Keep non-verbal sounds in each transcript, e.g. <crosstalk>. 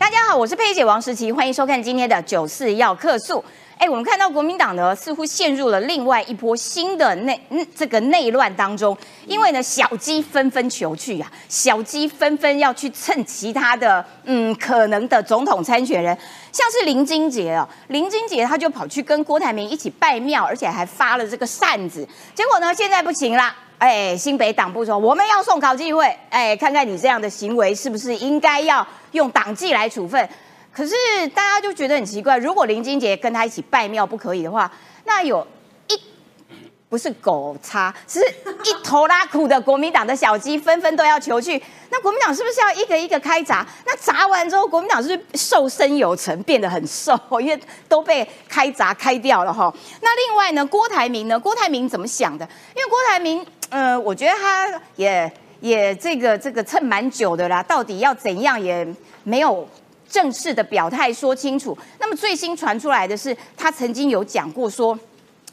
大家好，我是佩姐王时琪，欢迎收看今天的九四要客诉。哎，我们看到国民党呢，似乎陷入了另外一波新的内这个内乱当中，因为呢，小鸡纷纷求去啊，小鸡纷纷要去蹭其他的嗯可能的总统参选人，像是林金杰哦，林金杰他就跑去跟郭台铭一起拜庙，而且还发了这个扇子，结果呢，现在不行啦。哎，新北党部说我们要送考纪会，哎，看看你这样的行为是不是应该要用党纪来处分。可是大家就觉得很奇怪，如果林金杰跟他一起拜庙不可以的话，那有一不是狗叉，是一头拉苦的国民党的小鸡纷纷都要求去。那国民党是不是要一个一个开闸？那砸完之后，国民党是瘦身有成，变得很瘦，因为都被开闸开掉了哈。那另外呢，郭台铭呢？郭台铭怎么想的？因为郭台铭，呃，我觉得他也也这个这个蹭蛮久的啦，到底要怎样也没有。正式的表态说清楚。那么最新传出来的是，他曾经有讲过说，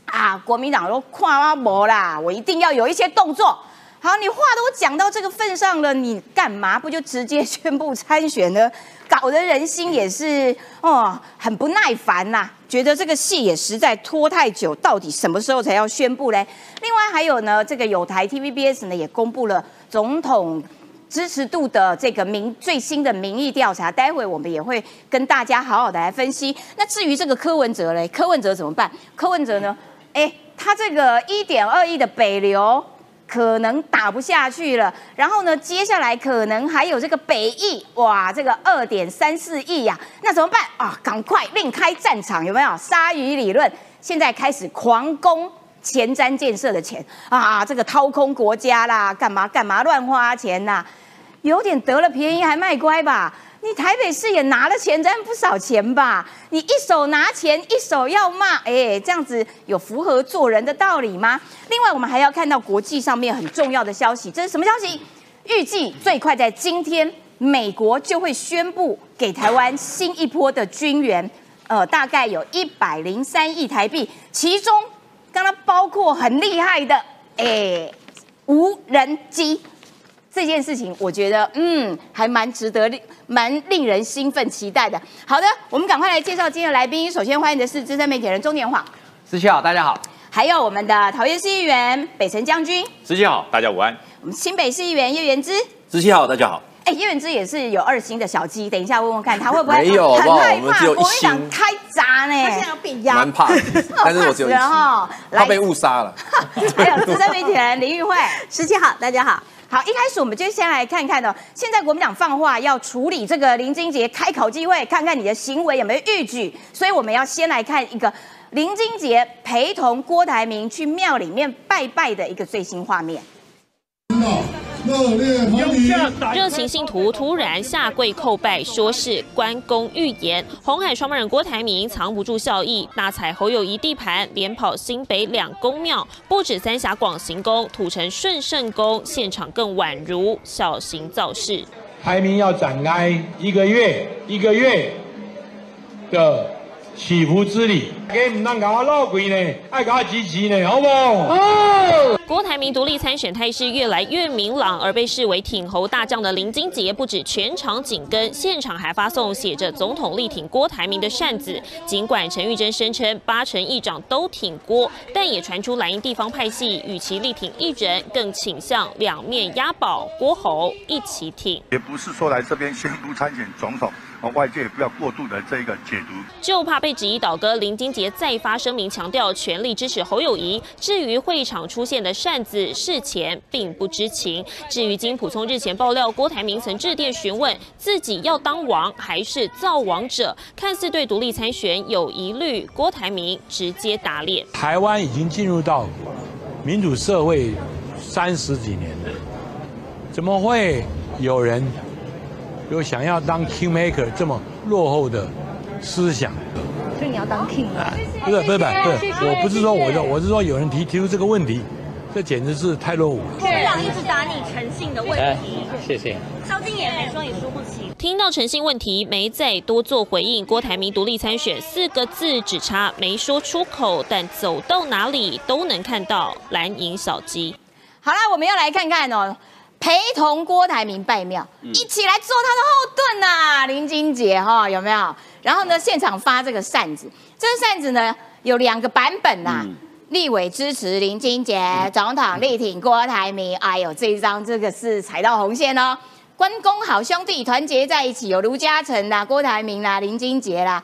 啊，国民党都跨阿摩啦，我一定要有一些动作。好，你话都讲到这个份上了，你干嘛不就直接 <laughs> 宣布参选呢？搞得人心也是哦，很不耐烦呐，觉得这个戏也实在拖太久，到底什么时候才要宣布嘞？另外还有呢，这个有台 TVBS 呢也公布了总统。支持度的这个民最新的民意调查，待会我们也会跟大家好好的来分析。那至于这个柯文哲嘞，柯文哲怎么办？柯文哲呢？哎，他这个一点二亿的北流可能打不下去了。然后呢，接下来可能还有这个北翼，哇，这个二点三四亿呀，那怎么办啊？赶快另开战场，有没有？鲨鱼理论现在开始狂攻。前瞻建设的钱啊，这个掏空国家啦，干嘛干嘛乱花钱呐？有点得了便宜还卖乖吧？你台北市也拿了前瞻不少钱吧？你一手拿钱，一手要骂，哎，这样子有符合做人的道理吗？另外，我们还要看到国际上面很重要的消息，这是什么消息？预计最快在今天，美国就会宣布给台湾新一波的军援，呃，大概有一百零三亿台币，其中。刚刚包括很厉害的诶无人机这件事情，我觉得嗯还蛮值得令蛮令人兴奋期待的。好的，我们赶快来介绍今天的来宾。首先欢迎的是资深媒体人钟年华，十七好，大家好。还有我们的桃园市议员北辰将军，十七好，大家午安。我们新北市议员叶元之，十七好，大家好。哎，叶元之也是有二星的小鸡，等一下问问看他会不会没有，很害怕国民党开闸呢？他现在要变压，蛮怕，<laughs> 但是我只有一星，他被误杀了。还有资深媒体人林玉慧，<laughs> 十七好，大家好。好，一开始我们就先来看看呢，现在国民党放话要处理这个林俊杰开口机会，看看你的行为有没有预举，所以我们要先来看一个林俊杰陪同郭台铭去庙里面拜拜的一个最新画面。热情信徒突然下跪叩拜，说是关公预言。红海创办人郭台铭藏不住笑意，大踩侯友谊地盘，连跑新北两公庙，不止三峡广行宫、土城顺圣宫，现场更宛如小型造势。台铭要展开一个月一个月的。祈福之礼，给唔当搞闹鬼呢，爱搞支持呢，好不？哦。郭台铭独立参选态势越来越明朗，而被视为挺侯大将的林金杰不止全场紧跟，现场还发送写着“总统力挺郭台铭”的扇子。尽管陈玉珍声称八成议长都挺郭，但也传出蓝营地方派系与其力挺一人，更倾向两面押宝郭侯一起挺。也不是说来这边宣布参选总统。外界也不要过度的这个解读，就怕被指疑倒戈。林金杰再发声明强调全力支持侯友谊。至于会场出现的扇子，事前并不知情。至于金普聪日前爆料，郭台铭曾致电询问自己要当王还是造王者，看似对独立参选有疑虑，郭台铭直接打脸。台湾已经进入到民主社会三十几年了，怎么会有人？有想要当 king maker 这么落后的思想，所以你要当 king 啊？不是不是不是，我不是说我的，我是说有人提提出这个问题，这简直是太落伍了。院长一直打你诚信的问题，谢谢。萧敬也没说你输不起。听到诚信问题，没再多做回应。郭台铭独立参选四个字只差没说出口，但走到哪里都能看到蓝营小鸡。好啦，我们要来看看哦。陪同郭台铭拜庙，一起来做他的后盾呐。林金杰哈有没有？然后呢，现场发这个扇子，这个扇子呢有两个版本呐。立委支持林金杰，总统力挺郭台铭。哎呦，这一张这个是踩到红线哦。关公好兄弟团结在一起，有卢嘉诚啦、郭台铭啦、林金杰啦。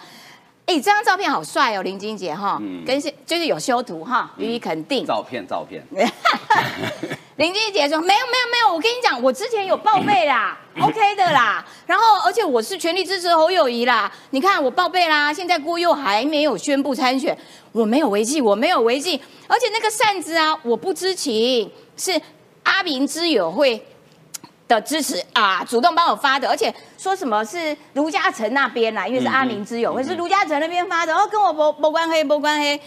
哎，这张照片好帅哦，林金杰哈，跟是就是有修图哈，予以肯定。照片，照片。<laughs> 林俊杰说：“没有，没有，没有，我跟你讲，我之前有报备啦，<laughs> OK 的啦。然后，而且我是全力支持侯友谊啦。你看我报备啦，现在郭佑还没有宣布参选，我没有违纪，我没有违纪。而且那个扇子啊，我不知情，是阿明之友会。”的支持啊，主动帮我发的，而且说什么是卢嘉诚那边啦，因为是阿明之友，会是卢嘉诚那边发的，哦，跟我不不关黑不关黑。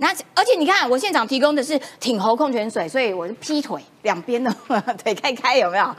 那而且你看，我现场提供的是挺喉矿泉水，所以我是劈腿两边的 <laughs> 腿开开，有没有？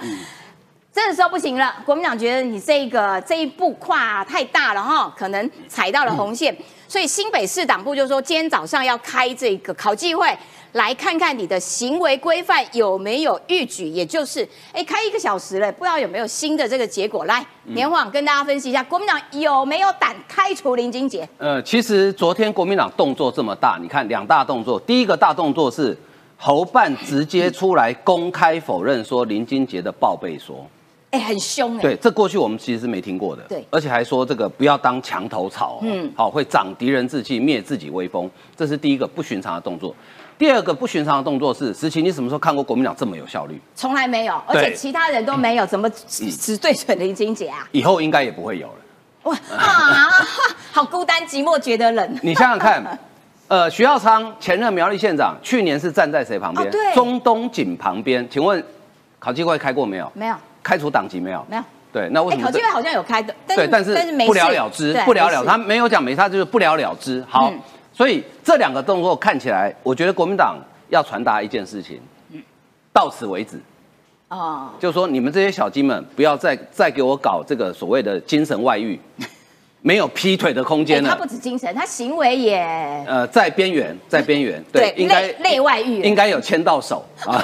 这个时候不行了，国民党觉得你这个这一步跨太大了哈，可能踩到了红线，所以新北市党部就说今天早上要开这个考纪会。来看看你的行为规范有没有逾矩，也就是，哎，开一个小时了，不知道有没有新的这个结果。来，年晃跟大家分析一下，国民党有没有胆开除林金杰？呃，其实昨天国民党动作这么大，你看两大动作，第一个大动作是侯办直接出来公开否认说林金杰的报备说，哎，很凶哎。对，这过去我们其实是没听过的。对，而且还说这个不要当墙头草，嗯，好，会长敌人志气，灭自己威风，这是第一个不寻常的动作。第二个不寻常的动作是，石奇，你什么时候看过国民党这么有效率？从来没有，而且其他人都没有，怎么只只对准林金姐啊？以后应该也不会有了。哇啊，<laughs> 好孤单寂寞，觉得冷。你想想看，呃，徐耀昌前任苗栗县长，去年是站在谁旁边？对，中东锦旁边。请问考纪会开过没有？没有。开除党籍没有？没有。对，那为什么？考纪会好像有开的，对，但是不了了之，不了了，他没有讲没他就是不了了之。好，所以这两个动作看起来，我觉得国民党。要传达一件事情，到此为止，哦，就是说你们这些小鸡们不要再再给我搞这个所谓的精神外遇，<laughs> 没有劈腿的空间了。他不止精神，他行为也呃在边缘，在边缘，<laughs> 对，应该内外遇，应该有牵到手啊。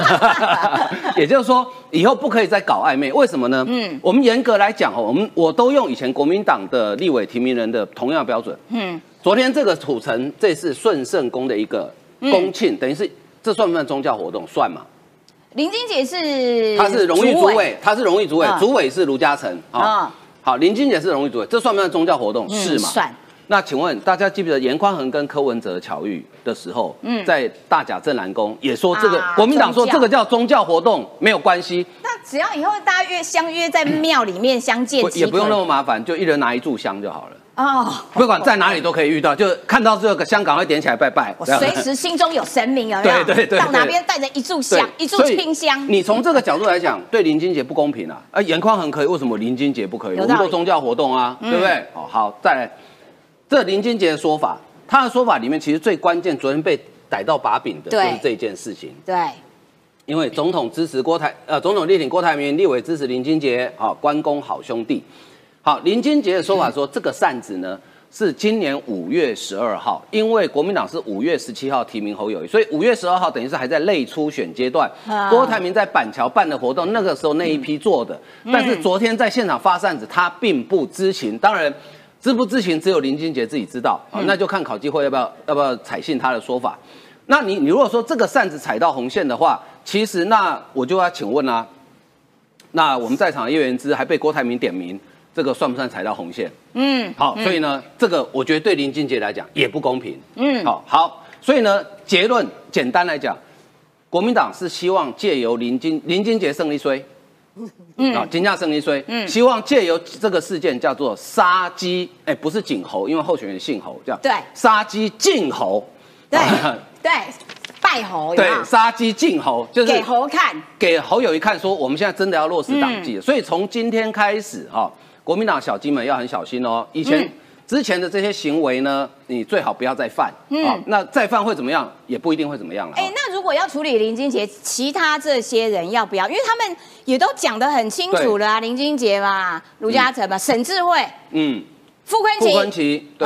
<laughs> 也就是说，以后不可以再搞暧昧，为什么呢？嗯，我们严格来讲哦，我们我都用以前国民党的立委提名人的同样标准。嗯，昨天这个土城，这是顺圣宫的一个公庆，等于是。这算不算宗教活动？算嘛。林金姐是，他是荣誉主委，他是荣誉主委，主委是卢嘉诚啊。好，林金姐是荣誉主委，这算不算宗教活动？是嘛？算。那请问大家记不记得严宽恒跟柯文哲巧遇的时候，嗯在大甲镇南宫也说这个国民党说这个叫宗教活动没有关系。那只要以后大家约相约在庙里面相见，也不用那么麻烦，就一人拿一炷香就好了。哦，不管在哪里都可以遇到，就看到这个香港会点起来拜拜。我随时心中有神明，有没有？对对对，到哪边带着一炷香，一炷清香。你从这个角度来讲，对林金杰不公平啊！啊，严宽恒可以，为什么林金杰不可以？我们做宗教活动啊，对不对？哦，好，再来，这林俊杰的说法，他的说法里面其实最关键，昨天被逮到把柄的就是这件事情。对，因为总统支持郭台，呃，总统力挺郭台铭，立委支持林俊杰，啊，关公好兄弟。好，林俊杰的说法说，这个扇子呢？是今年五月十二号，因为国民党是五月十七号提名侯友谊，所以五月十二号等于是还在内初选阶段。郭台铭在板桥办的活动，那个时候那一批做的，但是昨天在现场发扇子，他并不知情。当然，知不知情只有林俊杰自己知道。那就看考纪会要不要要不要采信他的说法。那你你如果说这个扇子踩到红线的话，其实那我就要请问啦，那我们在场的叶元之还被郭台铭点名。这个算不算踩到红线？嗯，好，所以呢，这个我觉得对林俊杰来讲也不公平。嗯，好，好，所以呢，结论简单来讲，国民党是希望借由林金林俊杰胜利衰，嗯，啊，金价胜利衰，嗯，希望借由这个事件叫做杀鸡，哎，不是儆猴，因为候选人姓侯，这样对，杀鸡儆猴，对对，拜侯，对，杀鸡儆猴，<laughs> 就是给侯看，给侯友一看，说我们现在真的要落实党纪，所以从今天开始，哈。国民党小鸡们要很小心哦！以前之前的这些行为呢，你最好不要再犯。嗯，那再犯会怎么样？也不一定会怎么样了。果要处理林俊杰，其他这些人要不要？因为他们也都讲得很清楚了啊，林俊杰嘛，卢嘉诚嘛，沈智慧，嗯，傅昆奇，傅昆奇，对，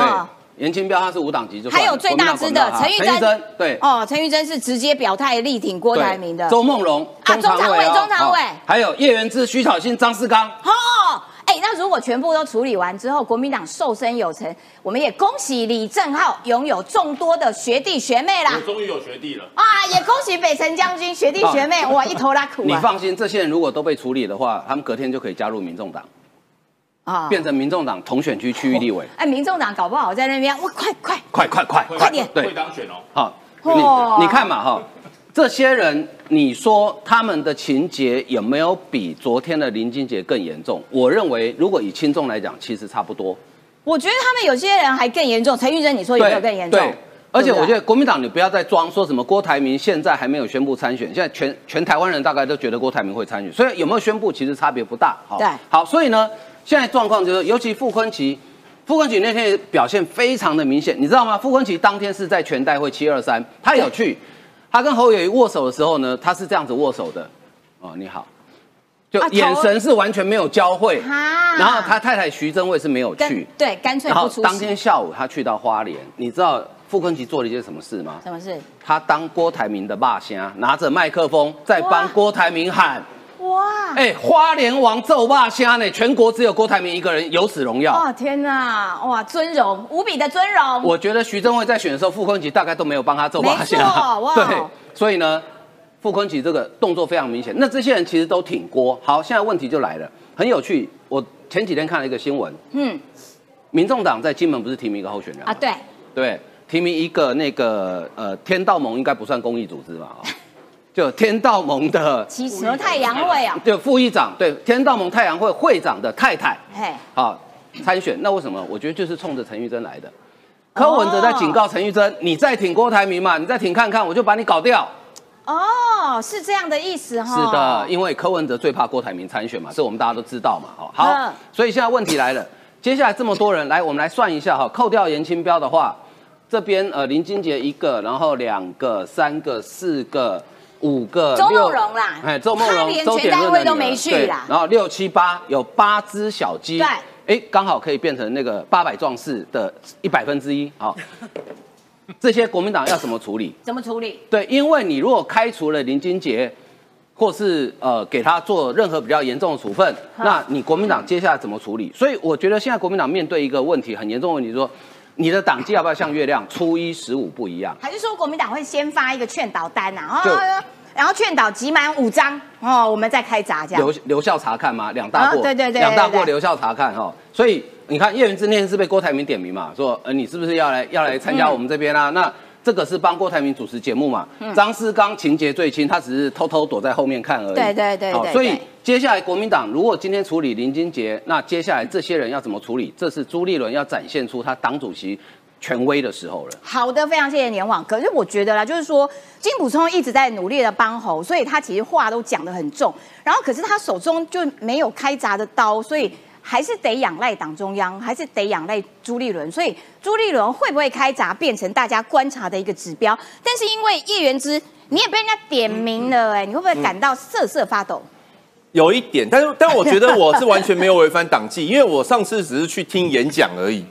严清标他是无党籍就还有最大支的陈玉珍，对，哦，陈玉珍是直接表态力挺郭台铭的。周梦荣，啊，中常委，中常委，还有叶元之、徐巧芯、张世刚。哦，哎，那如果全部都处理完之后，国民党瘦身有成，我们也恭喜李正浩拥有众多的学弟学妹啦。终于有学弟了啊！也恭喜北辰将军学弟学妹，哇，一头拉苦啊！你放心，这些人如果都被处理的话，他们隔天就可以加入民众党。啊，变成民众党同选区区域立委。哎，民众党搞不好在那边，我，快快快快快快点，对，会当选哦。好，你你看嘛哈，这些人，你说他们的情节有没有比昨天的林金杰更严重？我认为，如果以轻重来讲，其实差不多。我觉得他们有些人还更严重。陈玉珍，你说有没有更严重？对，而且我觉得国民党，你不要再装说什么郭台铭现在还没有宣布参选，现在全全台湾人大概都觉得郭台铭会参选，所以有没有宣布其实差别不大。好，对，好，所以呢。现在状况就是，尤其傅昆奇，傅昆奇那天表现非常的明显，你知道吗？傅昆奇当天是在全代会七二三，他有去，他跟侯友谊握手的时候呢，他是这样子握手的，哦，你好，就眼神是完全没有交汇，然后他太太徐正惠是没有去，对，干脆不出。当天下午他去到花莲，你知道傅昆奇做了一件什么事吗？什么事？他当郭台铭的霸虾，拿着麦克风在帮郭台铭喊。哇！哎，花莲王奏霸虾呢？全国只有郭台铭一个人有此荣耀。哇，天哪！哇，尊荣无比的尊荣。我觉得徐正惠在选的时候，傅昆萁大概都没有帮他奏霸虾。<laughs> 哇！对，所以呢，傅昆萁这个动作非常明显。那这些人其实都挺郭。好，现在问题就来了，很有趣。我前几天看了一个新闻，嗯，民众党在金门不是提名一个候选人啊？对，对，提名一个那个呃天道盟，应该不算公益组织吧？就天道盟的其实太阳会啊，就副议长对天道盟太阳会会长的太太，嘿，好参选，那为什么？我觉得就是冲着陈玉珍来的。柯文哲在警告陈玉珍，你再挺郭台铭嘛，你再挺看看，我就把你搞掉。哦，是这样的意思哈。是的，因为柯文哲最怕郭台铭参选嘛，这我们大家都知道嘛。好，好，所以现在问题来了，接下来这么多人来，我们来算一下哈，扣掉严清标的话，这边呃林金杰一个，然后两个、三个、四个。五个周梦荣啦，哎，周梦荣、周典论都没去啦。然后六七八有八只小鸡，对，哎，刚好可以变成那个八百壮士的一百分之一。好，<laughs> 这些国民党要怎么处理？怎么处理？对，因为你如果开除了林金杰，或是呃给他做任何比较严重的处分，那你国民党接下来怎么处理？所以我觉得现在国民党面对一个问题，很严重的问题，说。你的党纪要不要像月亮初一十五不一样？还是说国民党会先发一个劝导单啊？然后劝导集满五张哦，我们再开闸这样。留留校查看吗？两大过，对对对，两大过留校查看哈。所以你看叶元之那天是被郭台铭点名嘛，说呃你是不是要来要来参加我们这边啊？那这个是帮郭台铭主持节目嘛？张思刚情节最轻，他只是偷偷躲在后面看而已。对对对对。所以接下来国民党如果今天处理林金杰，那接下来这些人要怎么处理？这是朱立伦要展现出他党主席。权威的时候了。好的，非常谢谢年网。可是我觉得啦，就是说金普聪一直在努力的帮侯，所以他其实话都讲得很重。然后可是他手中就没有开闸的刀，所以还是得仰赖党中央，还是得仰赖朱立伦。所以朱立伦会不会开闸，变成大家观察的一个指标。但是因为叶元之，你也被人家点名了，哎，你会不会感到瑟瑟发抖？有一点，但是但我觉得我是完全没有违反党纪，因为我上次只是去听演讲而已。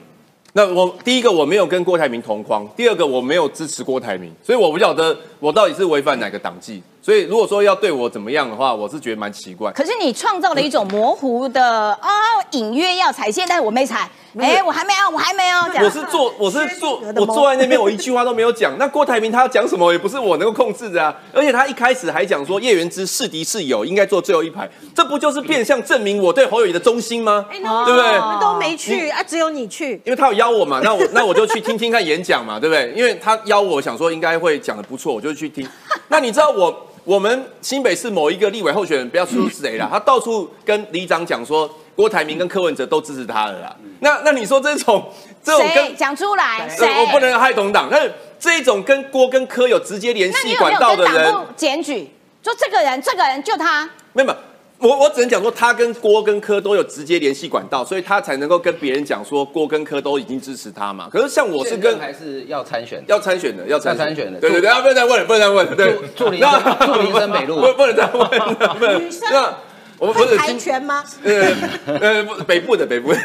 那我第一个我没有跟郭台铭同框，第二个我没有支持郭台铭，所以我不晓得我到底是违反哪个党纪。所以如果说要对我怎么样的话，我是觉得蛮奇怪。可是你创造了一种模糊的啊，隐约要踩线，但是我没踩。哎，我还没有，我还没有。我是坐，我是坐，<laughs> 我坐在那边，我一句话都没有讲。那郭台铭他要讲什么，也不是我能够控制的啊。而且他一开始还讲说叶元之是敌是友，应该坐最后一排，这不就是变相证明我对侯友谊的忠心吗？对不对？我们都没去啊，只有你去。因为他有邀我嘛，那我那我就去听听看演讲嘛，对不对？因为他邀我想说应该会讲的不错，我就去听。<laughs> 那你知道我？我们新北市某一个立委候选人，不要说是谁了，<laughs> 他到处跟里长讲说，郭台铭跟柯文哲都支持他了啦。那那你说这种这种跟讲出来，我不能害同党。但是这一种跟郭跟柯有直接联系管道的人，检举说这个人，这个人就他，没有。我我只能讲说，他跟郭跟柯都有直接联系管道，所以他才能够跟别人讲说，郭跟柯都已经支持他嘛。可是像我是跟还是要参选，要参选的，要参参选的。对对对，不能再问了，不能再问了。对，祝林祝林生北路，不不能再问了。<laughs> 那我们不是会跆今拳吗？<laughs> 呃呃不北部的北部的，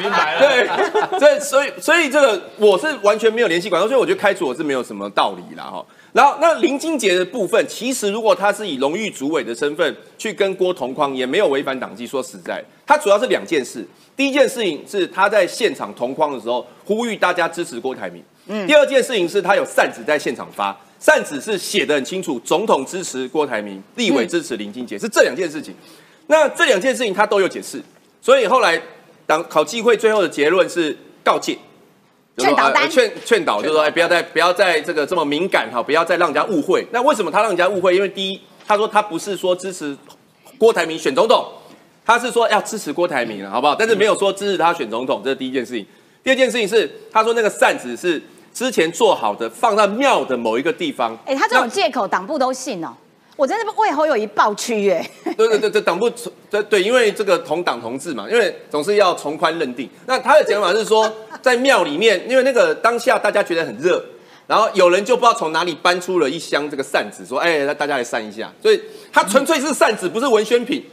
明白了。对，所以所以所以这个我是完全没有联系管道，所以我觉得开除我是没有什么道理啦哈。然后那林金杰的部分，其实如果他是以荣誉主委的身份去跟郭同框，也没有违反党纪。说实在，他主要是两件事。第一件事情是他在现场同框的时候呼吁大家支持郭台铭。嗯。第二件事情是他有扇子在现场发，扇子是写的很清楚，总统支持郭台铭，立委支持林金杰，是这两件事情。那这两件事情他都有解释，所以后来党考纪会最后的结论是告诫。劝导劝劝导，就是说，哎，不要再不要再这个这么敏感哈，不要再让人家误会。那为什么他让人家误会？因为第一，他说他不是说支持郭台铭选总统，他是说要支持郭台铭了，好不好？但是没有说支持他选总统，这是第一件事情。第二件事情是，他说那个扇子是之前做好的，放在庙的某一个地方。哎，他这种借口党部都信哦，我真的为侯友谊抱屈耶。对对对对，党部对对，因为这个同党同志嘛，因为总是要从宽认定。那他的讲法是说，在庙里面，因为那个当下大家觉得很热，然后有人就不知道从哪里搬出了一箱这个扇子，说：“哎，那大家来扇一下。”所以他纯粹是扇子，不是文宣品，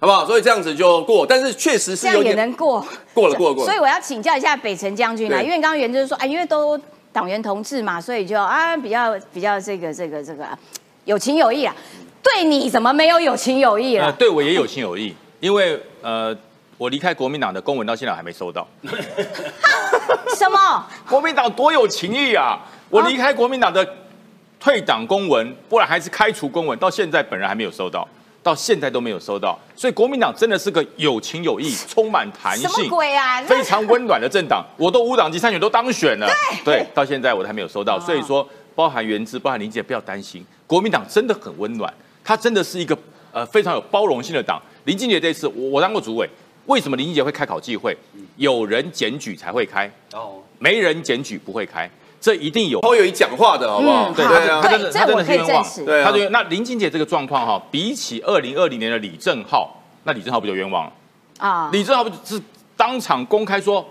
好不好？所以这样子就过，但是确实是有点能过，<laughs> 过了过了过了所以我要请教一下北辰将军啦，因为刚刚袁就是说，哎，因为都党员同志嘛，所以就啊比较比较这个这个这个啊有情有义啊。对你怎么没有有情有义呃，了？对我也有情有义，因为呃，我离开国民党的公文到现在还没收到。<laughs> 什么？国民党多有情义啊！我离开国民党的退党公文，不然还是开除公文，到现在本人还没有收到，到现在都没有收到。所以国民党真的是个有情有义、充满弹什么性、鬼啊？非常温暖的政党。<laughs> 我都无党籍参选都当选了，对对，到现在我都还没有收到。所以说，包含原资、包含林姐，不要担心，国民党真的很温暖，它真的是一个呃非常有包容性的党。林俊杰这次我我当过主委，为什么林俊杰会开考纪会？有人检举才会开，哦，没人检举不会开，这一定有。侯友谊讲话的好不好？嗯对对啊他，真的他真对这我可以的是冤枉证实。对啊他就那林俊杰这个状况哈，比起二零二零年的李正浩，那李正浩不就冤枉了？啊，李正浩不是当场公开说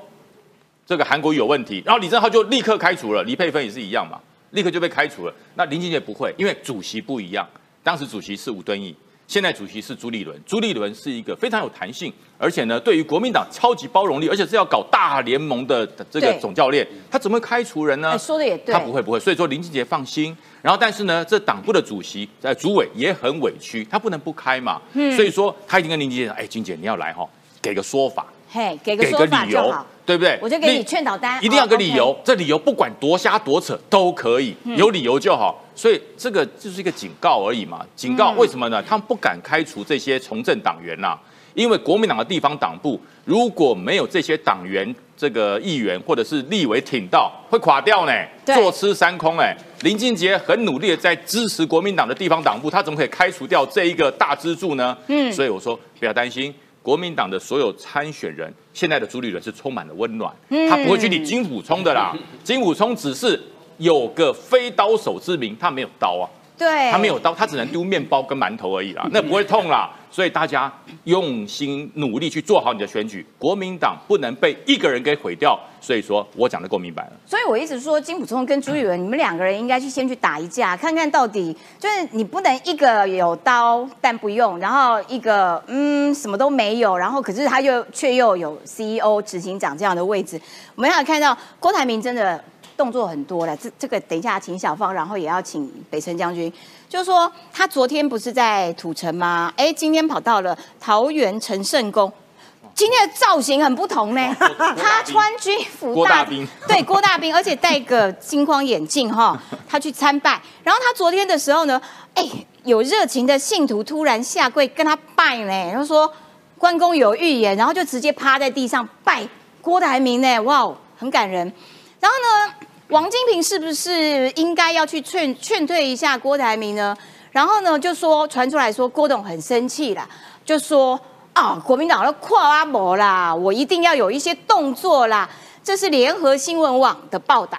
这个韩国瑜有问题，然后李正浩就立刻开除了，李佩芬也是一样嘛，立刻就被开除了。那林俊杰不会，因为主席不一样，当时主席是吴敦义。现在主席是朱立伦，朱立伦是一个非常有弹性，而且呢，对于国民党超级包容力，而且是要搞大联盟的这个对总教练，他怎么会开除人呢？哎说的也对他不会不会，所以说林俊杰放心。然后但是呢，这党部的主席在主委也很委屈，他不能不开嘛，嗯所以说他已经跟林俊杰讲，哎，俊杰你要来哈，给个说法，嘿，给个给个理由对不对？我就给你劝导单一定要有个哦理由。这理由不管多瞎多扯都可以，有理由就好。所以这个就是一个警告而已嘛。警告嗯为什么呢？他们不敢开除这些从政党员呐、因为国民党的地方党部如果没有这些党员、这个议员或者是立委挺到，会垮掉呢，坐吃山空哎。林俊杰很努力的在支持国民党的地方党部，他怎么可以开除掉这一个大支柱呢？嗯所以我说不要担心。国民党的所有参选人，现在的朱立伦是充满了温暖，嗯他不会去理金溥聪的啦。<laughs> 金溥聪只是有个非刀手之名，他没有刀啊，对，他没有刀，他只能丢面包跟馒头而已啦，那不会痛啦。所以大家用心努力去做好你的选举，国民党不能被一个人给毁掉。所以说我讲的够明白了。所以我一直说金普聪跟朱立伦，你们两个人应该去先去打一架，看看到底就是你不能一个有刀但不用，然后一个嗯什么都没有，然后可是他又却又有 CEO 执行长这样的位置。我们要看到郭台铭真的动作很多了，这这个等一下请小芳，然后也要请北辰将军，就是说他昨天不是在土城吗？哎，今天跑到了桃园陈胜宫。今天的造型很不同呢，他穿军服郭大兵对郭大兵，而且戴个金框眼镜哈，他去参拜。然后他昨天的时候呢，哎，有热情的信徒突然下跪跟他拜呢，然后说关公有预言，然后就直接趴在地上拜郭台铭呢，哇，哦很感人。然后呢，王金平是不是应该要去劝劝退一下郭台铭呢？然后呢，就说传出来说郭董很生气啦，就说啊，国民党要跨阿摩啦，我一定要有一些动作啦。这是联合新闻网的报道。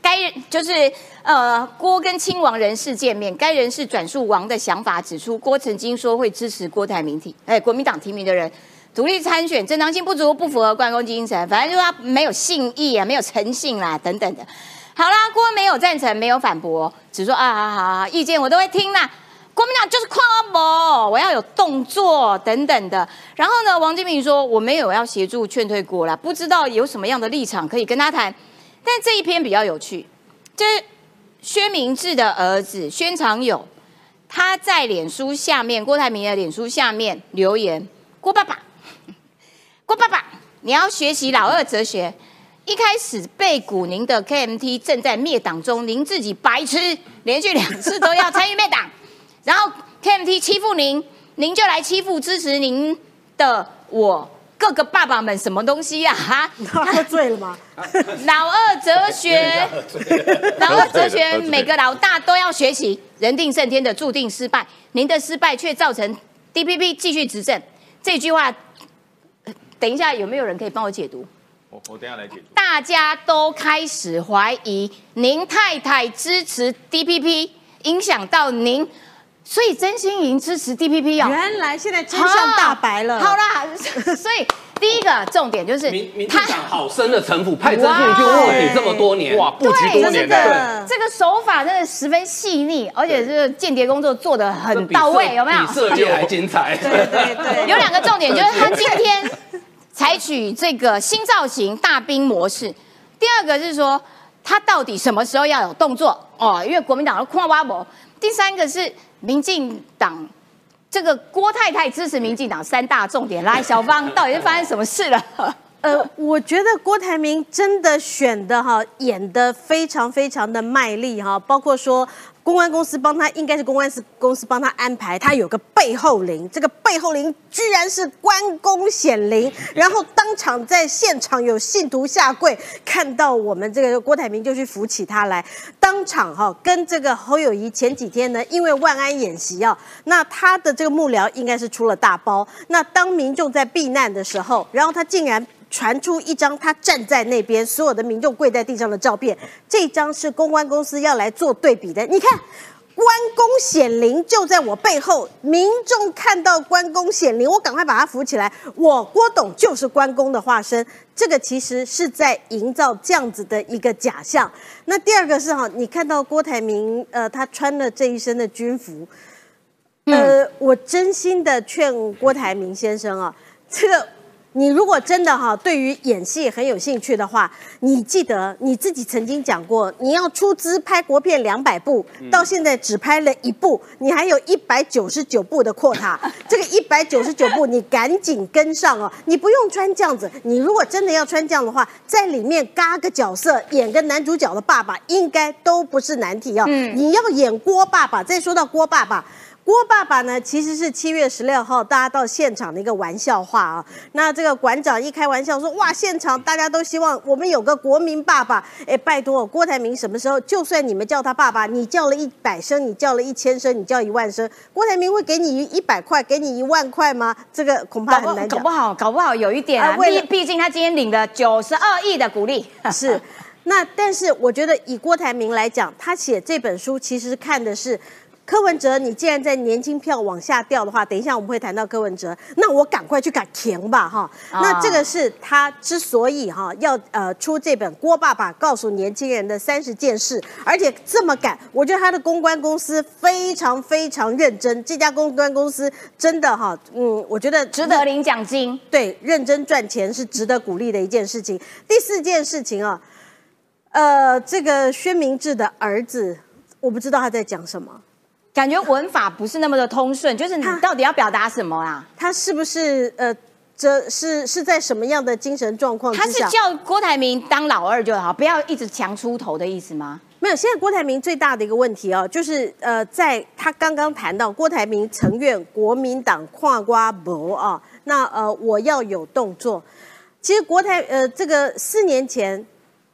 该人就是呃郭跟亲王人士见面，该人士转述王的想法，指出郭曾经说会支持郭台铭提，哎国民党提名的人独立参选，正当性不足，不符合关公精神，反正就是他没有信义啊，没有诚信啦，等等的。好啦，郭没有赞成，没有反驳，只说啊好好，意见我都会听啦。国民党就是跨博，我要有动作等等的。然后呢，王金平说我没有要协助劝退国啦，不知道有什么样的立场可以跟他谈。但这一篇比较有趣，就是薛明志的儿子宣长友，他在脸书下面，郭台铭的脸书下面留言：郭爸爸，郭爸爸，你要学习老二哲学。一开始被股您的 KMT 正在灭党中，您自己白痴，连续两次都要参与灭党，<laughs> 然后 KMT 欺负您，您就来欺负支持您的我各个爸爸们，什么东西呀？哈，<laughs> 他喝醉了吗？<laughs> 老二哲学，老二哲学，每个老大都要学习。人定胜天的注定失败，您的失败却造成 DPP 继续执政。这句话，等一下有没有人可以帮我解读？我我等下来解读。大家都开始怀疑您太太支持 DPP，影响到您，所以真心莹支持 DPP 哦。原来现在真相大白了。好啦，所以第一个重点就是民民进党好深的城府，派曾庆去卧底这么多年，哇，布局多年的，这个手法真的十分细腻，而且这个间谍工作做的很到位，有没有？比色戒还精彩。对对对，<laughs> 有两个重点就是他今天。<laughs> 采取这个新造型大兵模式。第二个是说，他到底什么时候要有动作哦？因为国民党要跨挖博。第三个是民进党，这个郭太太支持民进党三大重点。来，小芳，到底是发生什么事了？<laughs> 呃，我觉得郭台铭真的选的哈，演的非常非常的卖力哈，包括说。公安公司帮他，应该是公安公司帮他安排。他有个背后灵，这个背后灵居然是关公显灵，然后当场在现场有信徒下跪，看到我们这个郭台铭就去扶起他来，当场哈跟这个侯友谊前几天呢，因为万安演习啊，那他的这个幕僚应该是出了大包。那当民众在避难的时候，然后他竟然。传出一张他站在那边，所有的民众跪在地上的照片。这张是公关公司要来做对比的。你看，关公显灵就在我背后，民众看到关公显灵，我赶快把他扶起来。我郭董就是关公的化身。这个其实是在营造这样子的一个假象。那第二个是哈，你看到郭台铭，呃，他穿了这一身的军服，呃，我真心的劝郭台铭先生啊，<clears throat> 这个。你如果真的哈对于演戏很有兴趣的话，你记得你自己曾经讲过，你要出资拍国片两百部，到现在只拍了一部，你还有一百九十九部的扩塔，<laughs> 这个一百九十九部你赶紧跟上哦，你不用穿这样子，你如果真的要穿这样的话，在里面嘎个角色，演个男主角的爸爸，应该都不是难题哦。你要演郭爸爸，再说到郭爸爸。郭爸爸呢，其实是七月十六号大家到现场的一个玩笑话啊。那这个馆长一开玩笑说：“哇，现场大家都希望我们有个国民爸爸。”哎，拜托，郭台铭什么时候？就算你们叫他爸爸，你叫了一百声，你叫了一千声，你叫一万声，郭台铭会给你一百块，给你一万块吗？这个恐怕很难讲。搞不好，搞不好有一点啊。毕毕竟他今天领了九十二亿的鼓励。是，那但是我觉得以郭台铭来讲，他写这本书其实看的是。柯文哲，你既然在年轻票往下掉的话，等一下我们会谈到柯文哲，那我赶快去改填吧，哈。那这个是他之所以哈要呃出这本郭爸爸告诉年轻人的三十件事，而且这么赶，我觉得他的公关公司非常非常认真，这家公关公司真的哈，嗯，我觉得值得领奖金，对，认真赚钱是值得鼓励的一件事情。第四件事情啊，呃，这个薛明志的儿子，我不知道他在讲什么。感觉文法不是那么的通顺，就是你到底要表达什么啊？他是不是呃，这是是在什么样的精神状况？他是叫郭台铭当老二就好，不要一直强出头的意思吗？没有，现在郭台铭最大的一个问题哦，就是呃，在他刚刚谈到郭台铭曾愿国民党跨瓜博啊，那呃，我要有动作。其实国台呃，这个四年前。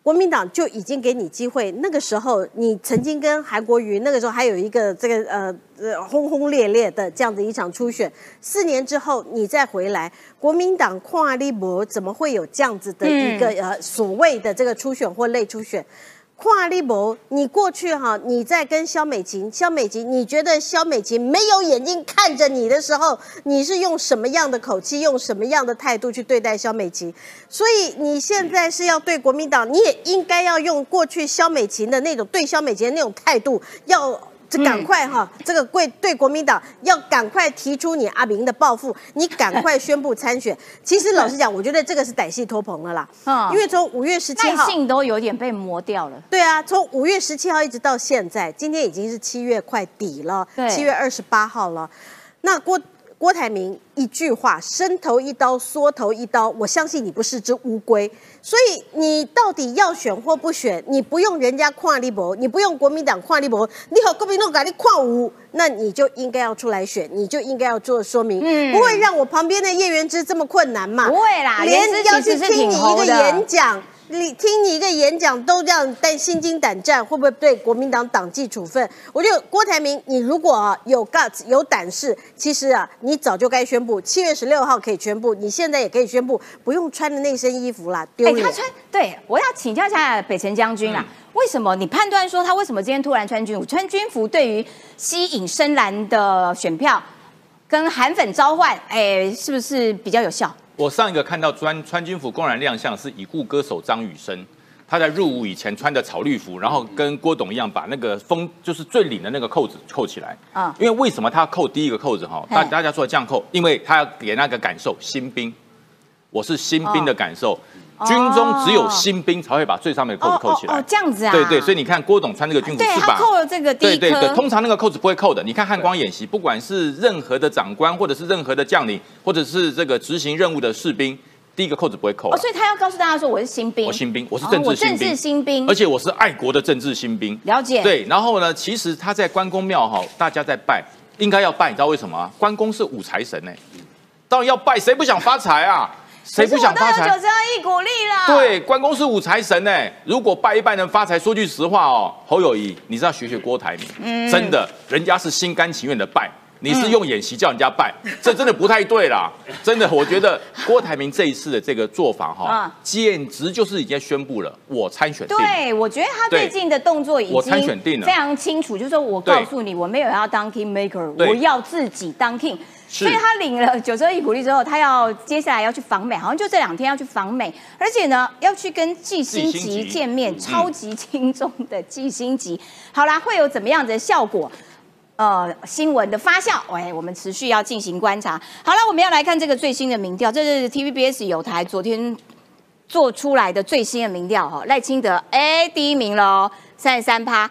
国民党就已经给你机会，那个时候你曾经跟韩国瑜，那个时候还有一个这个呃呃轰轰烈烈的这样的一场初选，四年之后你再回来，国民党跨立博怎么会有这样子的一个呃所谓的这个初选或类初选？跨立博，你过去哈，你在跟肖美琴，肖美琴，你觉得肖美琴没有眼睛看着你的时候，你是用什么样的口气，用什么样的态度去对待肖美琴？所以你现在是要对国民党，你也应该要用过去肖美琴的那种对肖美琴的那种态度，要这赶快哈，这个贵对国民党要赶快提出你阿明的抱负，你赶快宣布参选。其实老实讲，我觉得这个是歹戏拖棚了啦，嗯因为从五月十七耐号。性都有点被磨掉了。对啊，从五月十七号一直到现在，今天已经是七月快底了，七月二十八号了。那郭郭台铭一句话，伸头一刀，缩头一刀，我相信你不是只乌龟。所以你到底要选或不选，你不用人家跨立博，你不用国民党跨立博，你和国民党给你跨无，那你就应该要出来选，你就应该要做说明，嗯不会让我旁边的叶元之这么困难嘛？不会啦连要去听你一个演讲。你听你一个演讲都这样但心惊胆战，会不会对国民党党纪处分？我觉得郭台铭，你如果啊有 guts 有胆识，其实啊你早就该宣布，七月十六号可以宣布，你现在也可以宣布，不用穿的那身衣服啦，丢哎，脸。他穿对，我要请教一下北辰将军啦。为什么你判断说他为什么今天突然穿军服？穿军服对于吸引深蓝的选票跟韩粉召唤，哎，是不是比较有效？我上一个看到穿穿军服公然亮相是已故歌手张雨生，他在入伍以前穿的草绿服，然后跟郭董一样把那个风就是最领的那个扣子扣起来。啊因为为什么他要扣第一个扣子哈？大大家说这样扣，因为他要给那个感受新兵，我是新兵的感受。军中只有新兵才会把最上面的扣子扣起来。哦哦，这样子啊？对对，所以你看郭董穿这个军服是吧扣了这个第一颗，对对对，通常那个扣子不会扣的。你看汉光演习，不管是任何的长官，或者是任何的将领，或者是这个执行任务的士兵，第一个扣子不会扣。所以他要告诉大家说我是新兵，我新兵，我是哦政治新兵，我政治新兵，而且我是爱国的政治新兵。了解，对，然后呢，其实他在关公庙哈，大家在拜，应该要拜，你知道为什么啊？关公是武财神呢，当然要拜，谁不想发财啊？谁不想发财九？十二亿股利了，，对，关公是五财神呢。如果拜一拜能发财，说句实话哦，侯友谊，你是要学学郭台铭，嗯真的，人家是心甘情愿的拜。你是用演习叫人家拜，这真的不太对啦！<laughs> 真的，我觉得郭台铭这一次的这个做法哈嗯，简直就是已经宣布了，我参选定。对，我觉得他最近的动作已我参经选定了非常清楚，就是说我告诉你，我没有要当 king maker，我要自己当 king。是所以他领了九十二亿股利之后，他要接下来要去访美，好像就这两天要去访美，而且呢要去跟季星季星吉吉见面，嗯超级轻重的季星吉。好啦，会有怎么样的效果？呃，新闻的发酵，哎，我们持续要进行观察。好了，我们要来看这个最新的民调，这是 TVBS 有台昨天做出来的最新的民调哈，赖清德哎第一名喽，三十三趴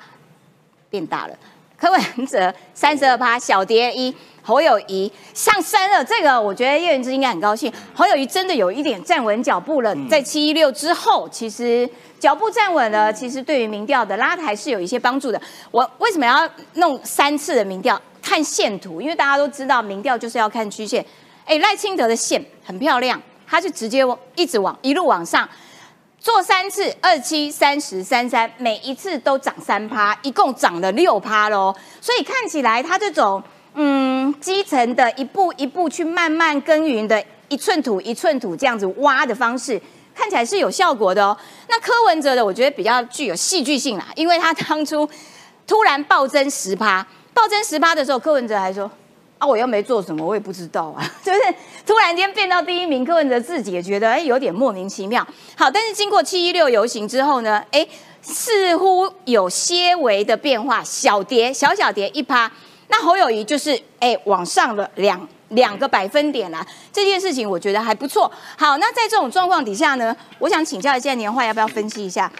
变大了，柯文哲三十二趴小跌一，侯友谊上升了，这个我觉得叶元之应该很高兴，侯友谊真的有一点站稳脚步了，在七一六之后，其实脚步站稳了，其实对于民调的拉抬是有一些帮助的。我为什么要弄三次的民调？看线图，因为大家都知道民调就是要看曲线。哎，赖清德的线很漂亮，他就直接一直往一路往上。做三次，二七、三十、三三，每一次都涨三趴，一共涨了六趴喽。所以看起来他这种嗯基层的一步一步去慢慢耕耘的，一寸土一寸土这样子挖的方式，看起来是有效果的哦。那柯文哲的，我觉得比较具有戏剧性啦，因为他当初突然暴增十趴，暴增十趴的时候，柯文哲还说。啊，我又没做什么，我也不知道啊，就是突然间变到第一名，柯文哲自己也觉得哎有点莫名其妙。好，但是经过七一六游行之后呢，哎，似乎有些微的变化，小跌小小跌一趴。那侯友谊就是哎往上了两两个百分点啦，这件事情我觉得还不错。好，那在这种状况底下呢，我想请教一下年化，要不要分析一下？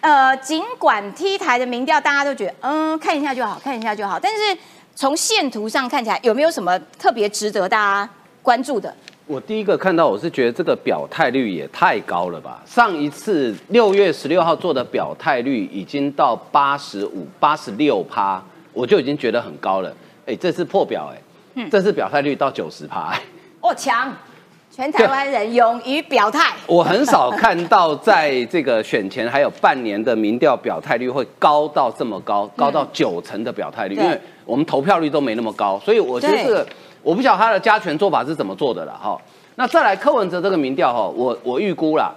呃，尽管 T 台的民调大家都觉得嗯看一下就好，看一下就好，但是。从线图上看起来，有没有什么特别值得大家关注的？我第一个看到，我是觉得这个表态率也太高了吧！上一次六月十六号做的表态率已经到八十五、八十六趴，我就已经觉得很高了。哎，这次破表，哎，这次表态率到九十趴，哦，强！全台湾人勇于表态。<laughs> 我很少看到在这个选前还有半年的民调表态率会高到这么高，高到九成的表态率，因为我们投票率都没那么高，所以我觉得这个我不晓得他的加权做法是怎么做的了哈。那再来柯文哲这个民调哈，我我预估啦，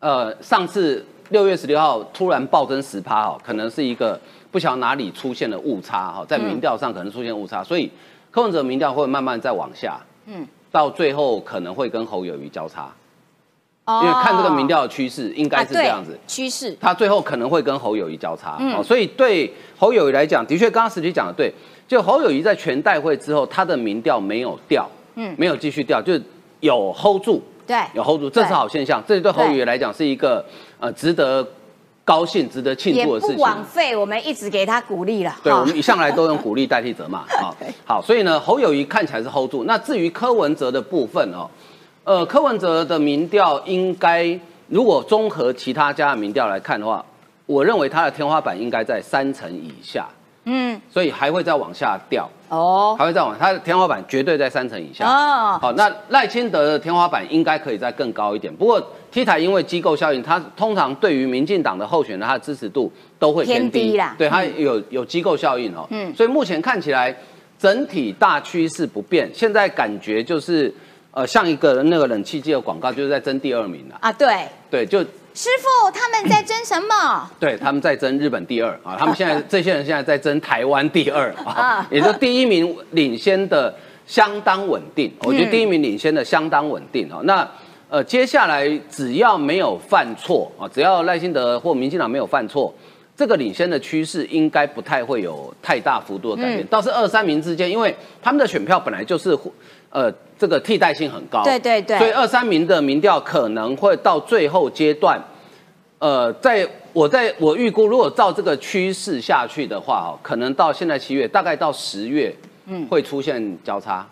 呃，上次六月十六号突然暴增十趴哈，可能是一个不晓得哪里出现了误差哈，在民调上可能出现误差，所以柯文哲民调会慢慢再往下，嗯。到最后可能会跟侯友谊交叉，哦。因为看这个民调的趋势，应该是这样子。趋势。他最后可能会跟侯友谊交叉、嗯。哦，所以对侯友谊来讲，的确刚刚实际讲的对，就侯友谊在全代会之后，他的民调没有掉，嗯。没有继续掉，就是有 hold 住，对，有 hold 住，这是好现象，这对。侯友谊来讲是一个呃值得高兴、值得庆祝的事情。枉费我们一直给他鼓励了。对，我们一向来都用鼓励代替责骂。<laughs> 啊，好，所以呢，侯友谊看起来是 hold 住。那至于柯文哲的部分哦，呃，柯文哲的民调应该，如果综合其他家的民调来看的话，我认为他的天花板应该在三成以下，嗯，所以还会再往下掉，哦，还会再往，它的天花板绝对在三成以下。哦。好，那赖清德的天花板应该可以再更高一点。不过 T 台因为机构效应，它通常对于民进党的候选人，他的支持度都会偏偏低啦。对，它嗯。有有机构效应哦。嗯。嗯，所以目前看起来整体大趋势不变，现在感觉就是呃像一个那个冷气机的广告，就是在争第二名了。啊，对，对，就师傅他们在争什么？对，他们在争日本第二啊，<laughs> 他们现在这些人现在在争台湾第二啊啊，也就第一名领先的相当稳定，我觉得第一名领先的相当稳定啊。那呃，接下来只要没有犯错啊，只要赖清德或民进党没有犯错，这个领先的趋势应该不太会有太大幅度的改变。嗯倒是二三名之间，因为他们的选票本来就是呃这个替代性很高，对对对所以二三名的民调可能会到最后阶段。呃，在我在我预估，如果照这个趋势下去的话，哦，可能到现在七月，大概到十月，嗯嗯，会出现交叉。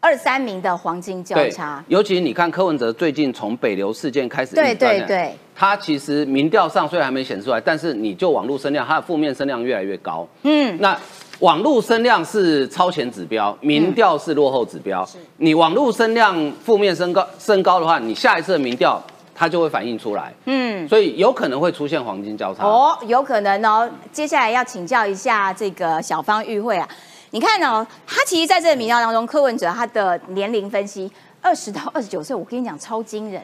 二三名的黄金交对叉，尤其你看柯文哲最近从北流事件开始，对对对，他其实民调上虽然还没显示出来，但是你就网络声量，他的负面声量越来越高。嗯，那网络声量是超前指标，民调是落后指标。你网络声量负面升高升高的话，你下一次的民调它就会反映出来。嗯。所以有可能会出现黄金交叉。哦，有可能哦。接下来要请教一下这个小方玉慧啊，你看哦，他其实在这个民调当中，柯文哲他的年龄分析，二十到二十九岁，我跟你讲超惊人，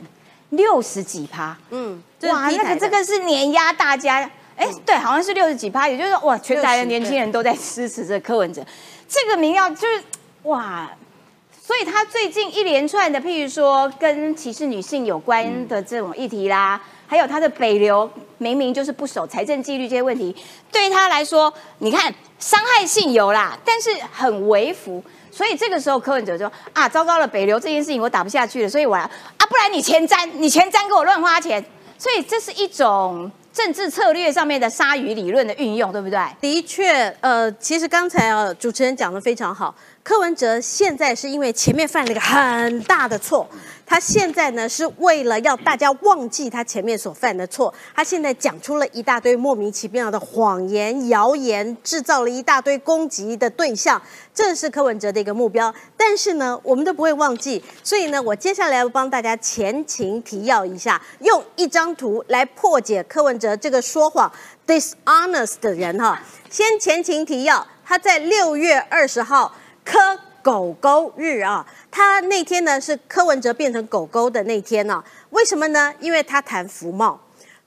六十几趴，嗯，哇那个这个是碾压大家。哎，对，好像是六十几趴，也就是说，哇，全台的年轻人都在支持这柯文哲。这个民调就是哇，所以他最近一连串的，譬如说跟歧视女性有关的这种议题啦，还有他的北流明明就是不守财政纪律这些问题，对他来说，你看伤害性有啦，但是很微服。所以这个时候柯文哲就说啊，糟糕了，北流这件事情我打不下去了，所以我要啊，不然你前瞻，你前瞻给我乱花钱，所以这是一种政治策略上面的鲨鱼理论的运用，对不对？的确，呃，其实刚才啊，主持人讲的非常好。柯文哲现在是因为前面犯了一个很大的错，他现在呢是为了要大家忘记他前面所犯的错，他现在讲出了一大堆莫名其妙的谎言、谣言，制造了一大堆攻击的对象，这是柯文哲的一个目标。但是呢，我们都不会忘记，所以呢，我接下来要帮大家前情提要一下，用一张图来破解柯文哲这个说谎 dishonest 的人哈。先前情提要，他在六月二十号柯狗狗日啊，他那天呢是柯文哲变成狗狗的那天呢、为什么呢？因为他谈福茂，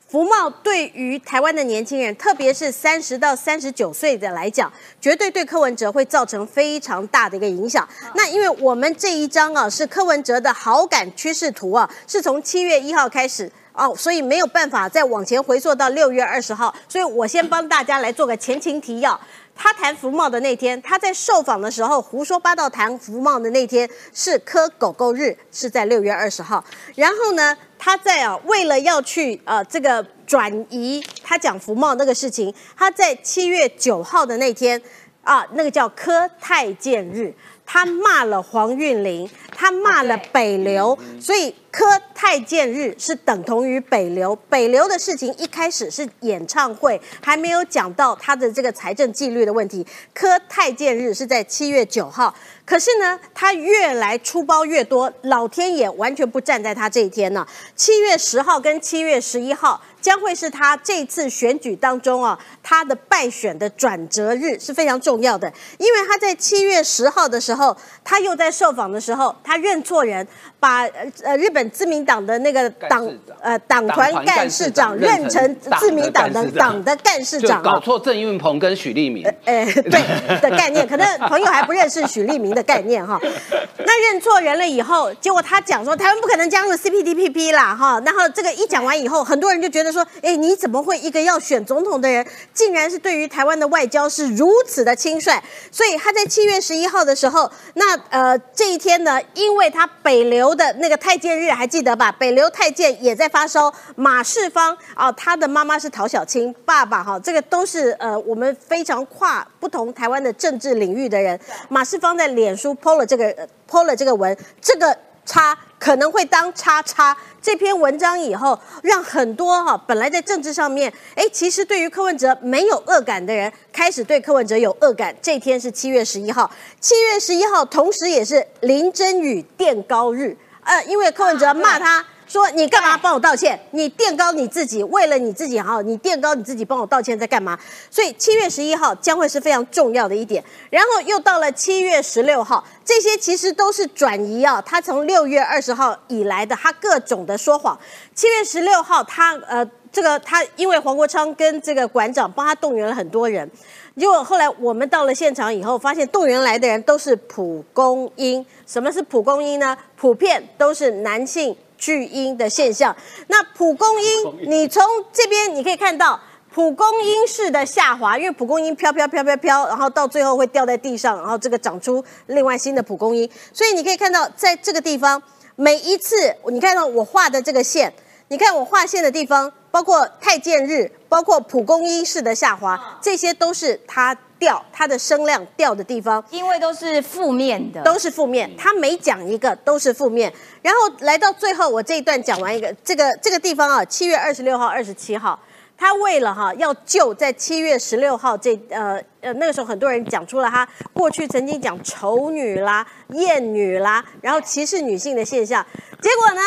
福茂对于台湾的年轻人，特别是三十到三十九岁的来讲，绝对对柯文哲会造成非常大的一个影响。那因为我们这一张啊是柯文哲的好感趋势图啊，是从七月一号开始。哦，所以没有办法再往前回溯到六月二十号，所以我先帮大家来做个前情提要。他谈福茂的那天，他在受访的时候胡说八道谈福茂的那天是科狗狗日，是在六月二十号。然后呢，他在啊为了要去呃这个转移他讲福茂那个事情，他在七月九号的那天啊，那个叫柯太监日。他骂了黄韵玲，他骂了北流，所以科太监日是等同于北流。北流的事情一开始是演唱会，还没有讲到他的这个财政纪律的问题。科太监日是在七月九号，可是呢，他越来出包越多，老天爷完全不站在他这一天呢。七月十号跟七月十一号将会是他这次选举当中啊，他的败选的转折日是非常重要的，因为他在七月十号的时候，他又在受访的时候，他认错人，把呃呃日本自民党的那个党呃党团干事长认成自民党的党的干事长啊。搞错郑运鹏跟许立明。呃，对的概念，可能朋友还不认识许立明的概念哈。<laughs> 那认错人了以后，结果他讲说台湾不可能加入 CPTPP 啦哈。然后这个一讲完以后，很多人就觉得说，哎，你怎么会一个要选总统的人，竟然是对于台湾的外交是如此的轻率？所以他在七月十一号的时候，那呃这一天呢，因为他北流的那个太监日还记得吧？北流太监也在发烧，马世芳啊，他的妈妈是陶小青，爸爸哈，这个都是呃我们非常跨不同台湾的政治领域的人。马世芳在脸书 PO 了这个 PO 了这个文，这个叉可能会当叉叉。这篇文章以后，让很多哈本来在政治上面，哎，其实对于柯文哲没有恶感的人，开始对柯文哲有恶感。这天是七月十一号，七月十一号，同时也是林真宇垫高日。呃，因为柯文哲骂他说：“你干嘛帮我道歉？你垫高你自己，为了你自己哈，你垫高你自己帮我道歉在干嘛？”所以七月十一号将会是非常重要的一点。然后又到了七月十六号，这些其实都是转移啊，他从六月二十号以来的他各种的说谎。七月十六号，他呃，这个他因为黄国昌跟这个馆长帮他动员了很多人。结果后来我们到了现场以后，发现动员来的人都是蒲公英。什么是蒲公英呢？普遍都是男性巨婴的现象。那蒲公英，你从这边你可以看到蒲公英式的下滑，因为蒲公英飘飘飘飘飘，然后到最后会掉在地上，然后这个长出另外新的蒲公英。所以你可以看到，在这个地方每一次，你看到我画的这个线，你看我画线的地方，包括太监日。包括蒲公英式的下滑，这些都是它掉它的声量掉的地方，因为都是负面的，都是负面。他每讲一个都是负面，然后来到最后，我这一段讲完一个，这个这个地方啊，七月二十六号、二十七号，他为了哈要救在七月十六号这呃呃那个时候，很多人讲出了他过去曾经讲丑女啦、艳女啦，然后歧视女性的现象，结果呢？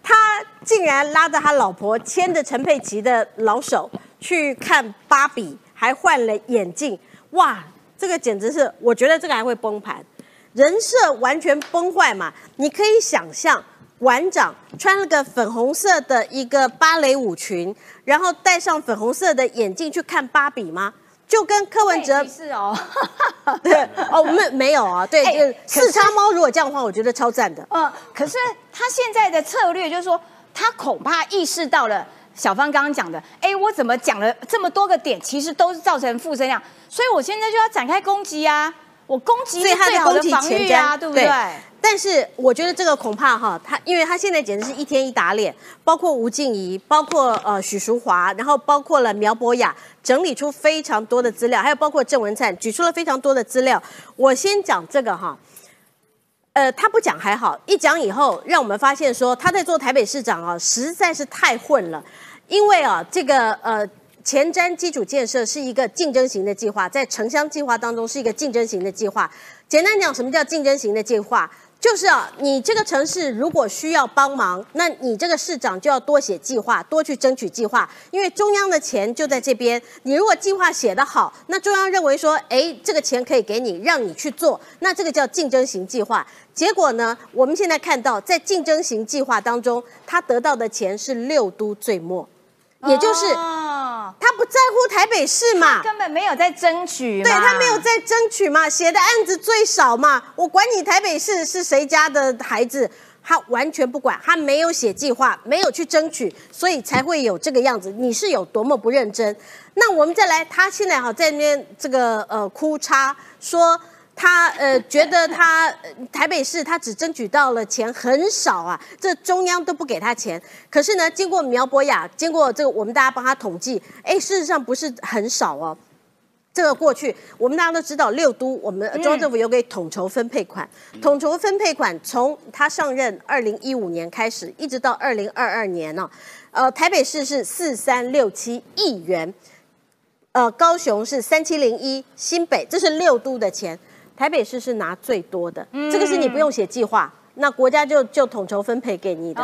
他竟然拉着他老婆，牵着陈佩琪的老手去看芭比，还换了眼镜。哇，这个简直是，我觉得这个还会崩盘，人设完全崩坏嘛！你可以想象，馆长穿了个粉红色的一个芭蕾舞裙，然后戴上粉红色的眼镜去看芭比吗？就跟柯文哲是哦，<laughs> 对哦，我们没有啊，对，就四叉猫如果这样的话，我觉得超赞的。嗯，可是他现在的策略就是说，他恐怕意识到了小芳刚刚讲的，哎，我怎么讲了这么多个点，其实都是造成负增量，所以我现在就要展开攻击啊，我攻击是最好的防御啊，对不对？但是我觉得这个恐怕哈，他因为他现在简直是一天一打脸，包括吴静怡，包括呃许淑华，然后包括了苗博雅，整理出非常多的资料，还有包括郑文灿举出了非常多的资料。我先讲这个哈，呃，他不讲还好，一讲以后，让我们发现说他在做台北市长啊，实在是太混了，因为啊，这个呃前瞻基础建设是一个竞争型的计划，在城乡计划当中是一个竞争型的计划。简单讲，什么叫竞争型的计划？就是啊，你这个城市如果需要帮忙，那你这个市长就要多写计划，多去争取计划，因为中央的钱就在这边。你如果计划写得好，那中央认为说，哎，这个钱可以给你，让你去做，那这个叫竞争型计划。结果呢，我们现在看到，在竞争型计划当中，他得到的钱是六都最末。也就是他不在乎台北市嘛，根本没有在争取，对他没有在争取嘛，写的案子最少嘛，我管你台北市是谁家的孩子，他完全不管，他没有写计划，没有去争取，所以才会有这个样子。你是有多么不认真？那我们再来，他现在哈在那边这个呃哭叉说。他呃觉得他台北市他只争取到了钱很少啊，这中央都不给他钱。可是呢，经过苗博雅，经过这个我们大家帮他统计，哎，事实上不是很少哦。这个过去我们大家都知道，六都我们中央政府有给统筹分配款，统筹分配款从他上任二零一五年开始，一直到二零二二年呢，呃，台北市是四三六七亿元，呃，高雄是三七零一，新北这是六都的钱。台北市是拿最多的，这个是你不用写计划，那国家就就统筹分配给你的。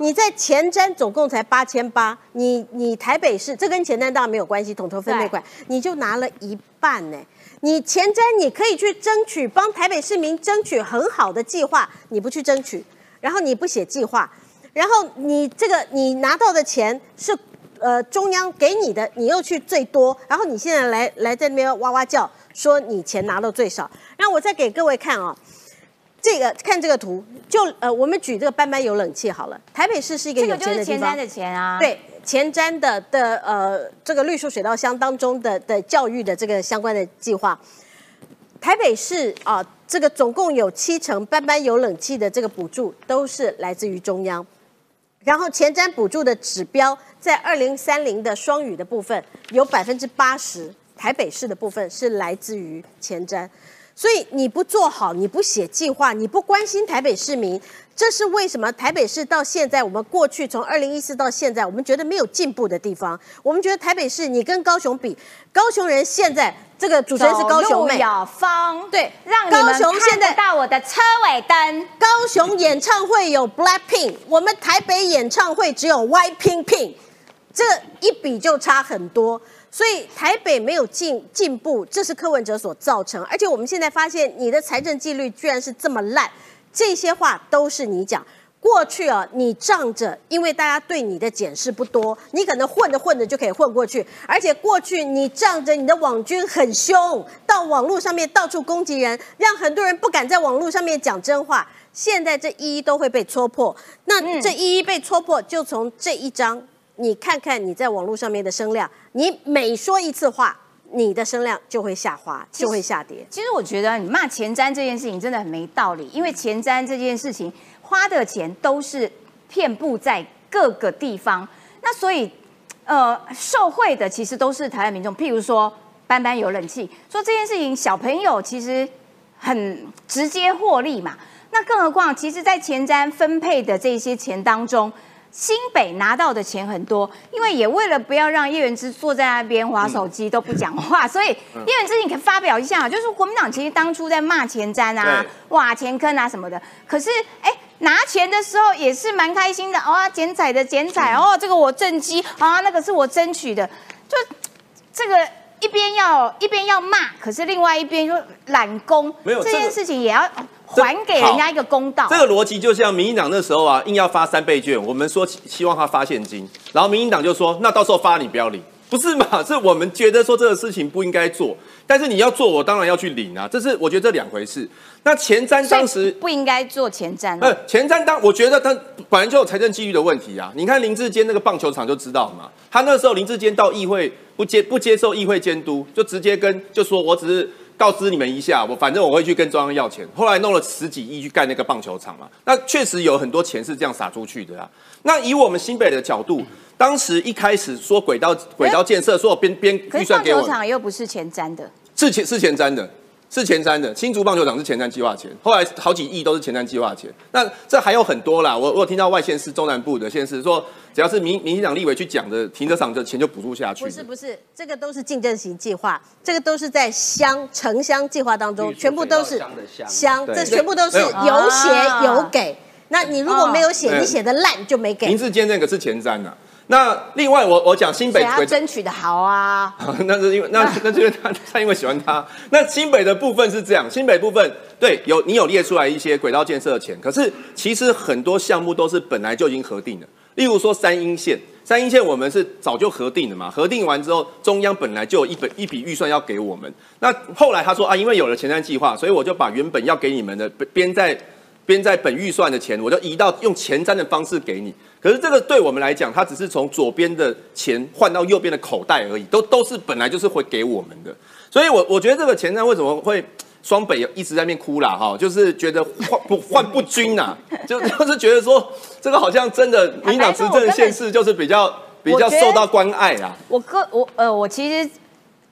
你在前瞻总共才八千八，你你台北市这跟前瞻当然没有关系，统筹分配款你就拿了一半呢。你前瞻你可以去争取帮台北市民争取很好的计划，你不去争取，然后你不写计划，然后你这个你拿到的钱是。呃中央给你的你又去最多，然后你现在来来在那边哇哇叫，说你钱拿到最少。然后我再给各位看啊、这个看这个图，就呃我们举这个班班有冷气好了，台北市是一个这有个就是前瞻钱的地方。的钱啊。，对前瞻的的呃这个绿树水稻乡当中的的教育的这个相关的计划，台北市啊、这个总共有七成班班有冷气的这个补助都是来自于中央，然后前瞻补助的指标在二零三零的双语的部分有百分之八十，台北市的部分是来自于前瞻。所以你不做好，你不写计划，你不关心台北市民，这是为什么台北市到现在，我们过去从二零一四到现在，我们觉得没有进步的地方。我们觉得台北市你跟高雄比，高雄人现在这个主持人是高雄妹，有风，对让高雄现在到我的车尾灯。高雄演唱会有 Blackpink，我们台北演唱会只有 White Pink Pink，这一比就差很多。所以台北没有进进步，这是柯文哲所造成。而且我们现在发现你的财政纪律居然是这么烂，这些话都是你讲。过去啊，你仗着因为大家对你的检视不多，你可能混着混着就可以混过去。而且过去你仗着你的网军很凶，到网络上面到处攻击人，让很多人不敢在网络上面讲真话。现在这一一都会被戳破，那这一一被戳破，就从这一章，你看看你在网络上面的声量，你每说一次话，你的声量就会下滑，就会下跌。其实我觉得你骂前瞻这件事情真的很没道理，因为前瞻这件事情花的钱都是遍布在各个地方，那所以呃受贿的其实都是台湾民众。譬如说班班有冷气，说这件事情小朋友其实很直接获利嘛。那更何况，其实，在前瞻分配的这些钱当中，新北拿到的钱很多，因为也为了不要让叶元之坐在那边划手机都不讲话，所以叶元之你可以发表一下，就是国民党其实当初在骂前瞻啊对、挖钱坑啊什么的，可是哎。拿钱的时候也是蛮开心的哦，剪彩的剪彩哦，这个我正机啊，那个是我争取的，就这个一边要一边要骂，可是另外一边又揽功，这件没有这件事情也要还给人家一个公道。这个逻辑就像民进党那时候啊，硬要发三倍券，我们说希希望他发现金，然后民进党就说那到时候发你不要领，不是嘛？<laughs> 是我们觉得说这个事情不应该做，但是你要做，我当然要去领啊，这是我觉得这两回事。那前瞻当时不应该做前瞻、呃哦。，前瞻当我觉得他本来就有财政纪律的问题啊。你看林志坚那个棒球场就知道嘛，他那时候林志坚到议会不接不接受议会监督，就直接跟就说我只是告知你们一下，我反正我会去跟中央要钱。后来弄了十几亿去盖那个棒球场嘛，那确实有很多钱是这样撒出去的啊。那以我们新北的角度，当时一开始说轨道轨道建设，说有编编可是棒预算给我棒，球场又不是前瞻的，是前是前瞻的，是前瞻的。新竹棒球场是前瞻计划钱，后来好几亿都是前瞻计划钱。那这还有很多啦，我我有听到外县市中南部的县市说，只要是民民进党立委去讲的停车场的钱就补助下去。不是不是，这个都是竞争型计划，这个都是在乡城乡计划当中，全部都是乡这全部都是有有写啊有给。那你如果没有写，嗯你写的烂就没林给。志坚那个是前瞻啊。那另外我我讲新北争取的好啊。<laughs> 那是因为那 <laughs> 那就是他他因为喜欢他。那新北的部分是这样，新北部分对有你有列出来一些轨道建设的钱，可是其实很多项目都是本来就已经核定的，例如说三阴线。三阴线我们是早就核定的嘛，核定完之后，中央本来就有一本一笔预算要给我们。那后来他说啊，因为有了前瞻计划，所以我就把原本要给你们的编在编在本预算的钱，我就移到用前瞻的方式给你。可是这个对我们来讲，它只是从左边的钱换到右边的口袋而已，都都是本来就是会给我们的。所以我我觉得这个前瞻为什么会双北一直在那边哭啦哈，就是觉得换不换不均呐、就就是觉得说这个好像真的民进党执政县市就是比较比较受到关爱啦。我个我呃，我其实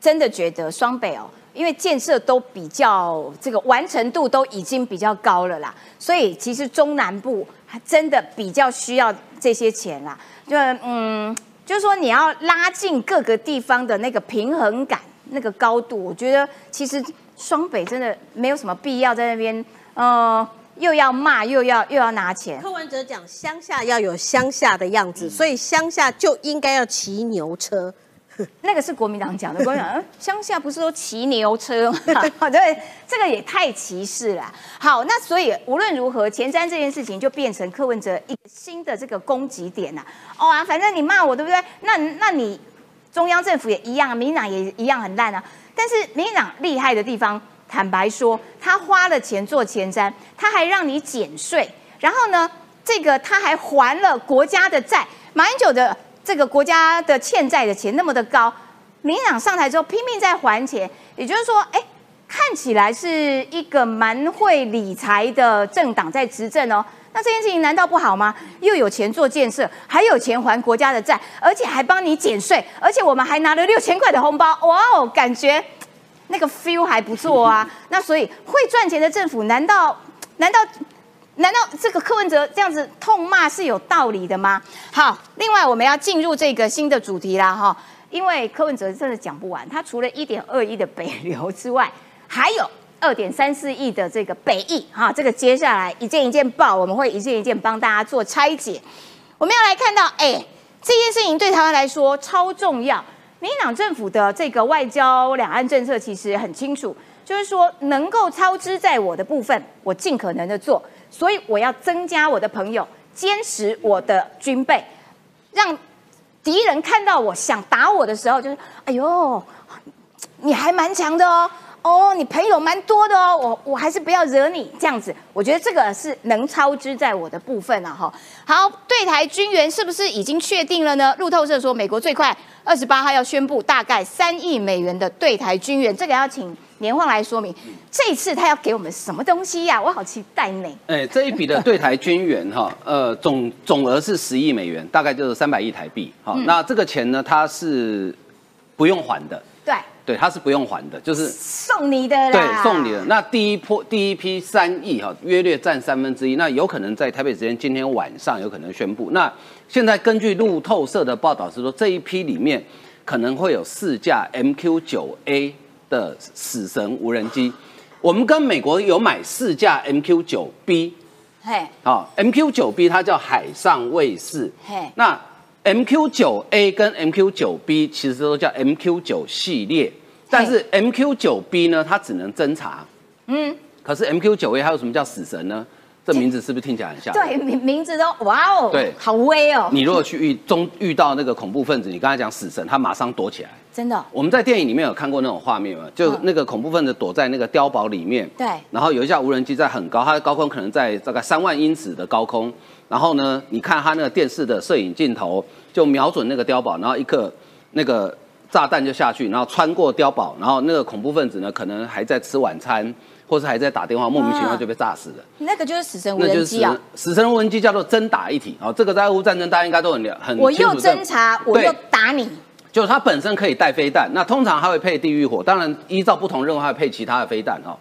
真的觉得双北哦，因为建设都比较这个完成度都已经比较高了啦，所以其实中南部还真的比较需要这些钱啦。就嗯，就是说你要拉近各个地方的那个平衡感、那个高度，我觉得其实双北真的没有什么必要在那边呃又要骂又要又要拿钱。柯文哲讲乡下要有乡下的样子，所以乡下就应该要骑牛车。<laughs> 那个是国民党讲的，国民党乡下不是都骑牛车吗？<laughs> 对，这个也太歧视了。好，那所以无论如何，前瞻这件事情就变成柯文哲一个新的这个攻击点呐、哦啊，反正你骂我对不对？那那你中央政府也一样，民党也一样很烂啊。但是民党厉害的地方，坦白说，他花了钱做前瞻，他还让你减税，然后呢，这个他还还了国家的债，马英九的这个国家的欠债的钱那么的高，民党上台之后拼命在还钱，也就是说，哎，看起来是一个蛮会理财的政党在执政哦。那这件事情难道不好吗？又有钱做建设，还有钱还国家的债，而且还帮你减税，而且我们还拿了六千块的红包，哇哦，感觉那个 feel 还不错啊。那所以会赚钱的政府，难道难道难道这个柯文哲这样子痛骂是有道理的吗？好，另外我们要进入这个新的主题啦，哈，因为柯文哲真的讲不完，他除了一点二亿的北流之外，还有二点三四亿的这个北翼，哈，这个接下来一件一件报，我们会一件一件帮大家做拆解。我们要来看到，哎，这件事情对台湾来说超重要。民进党政府的这个外交两岸政策其实很清楚，就是说能够操之在我的部分，我尽可能的做，所以我要增加我的朋友，坚持我的军备，让敌人看到我想打我的时候，就是哎呦，你还蛮强的哦。哦，你朋友蛮多的哦，我我还是不要惹你这样子，我觉得这个是能超支在我的部分啊哈。好，对台军援是不是已经确定了呢？路透社说，美国最快二十八号要宣布大概三亿美元的对台军援，这个要请年晃来说明。这一次他要给我们什么东西呀、我好期待呢。哎，这一笔的 <laughs> 对台军援哈，呃，总总额是十亿美元，大概就是三百亿台币。好，嗯那这个钱呢，它是不用还的，对，对，它是不用还的，就是送你的啦，对，送你的。那第一波第一批三亿哈，约略占三分之一，那有可能在台北时间今天晚上有可能宣布。那现在根据路透社的报道是说，这一批里面可能会有四架 MQ 九 A 的死神无人机。我们跟美国有买四架 MQ 九 B，嘿，好，MQ 九 B 它叫海上卫士。嘿，那 MQ 九 A 跟 MQ 九 B 其实都叫 MQ 九系列，但是 MQ 九 B 呢，它只能侦查。嗯，可是 MQ 九 A 还有什么叫死神呢？这名字是不是听起来很像？对，名名字都哇哦，对好威哦，你如果去遇中遇到那个恐怖分子，你刚才讲死神，他马上躲起来。真的，我们在电影里面有看过那种画面嘛，就嗯。那个恐怖分子躲在那个碉堡里面，对。然后有一架无人机在很高，它的高空可能在大概三万英尺的高空，然后呢，你看它那个电视的摄影镜头就瞄准那个碉堡，然后一个那个炸弹就下去，然后穿过碉堡，然后那个恐怖分子呢可能还在吃晚餐，或是还在打电话，莫名其妙就被炸死了。那个就是死神无人机啊。死神无人机叫做真打一体，哦，这个在俄乌战争大家应该都很了很我又侦查，我又打你，就是它本身可以带飞弹，那通常它会配地狱火，当然依照不同任务，它会配其他的飞弹哦。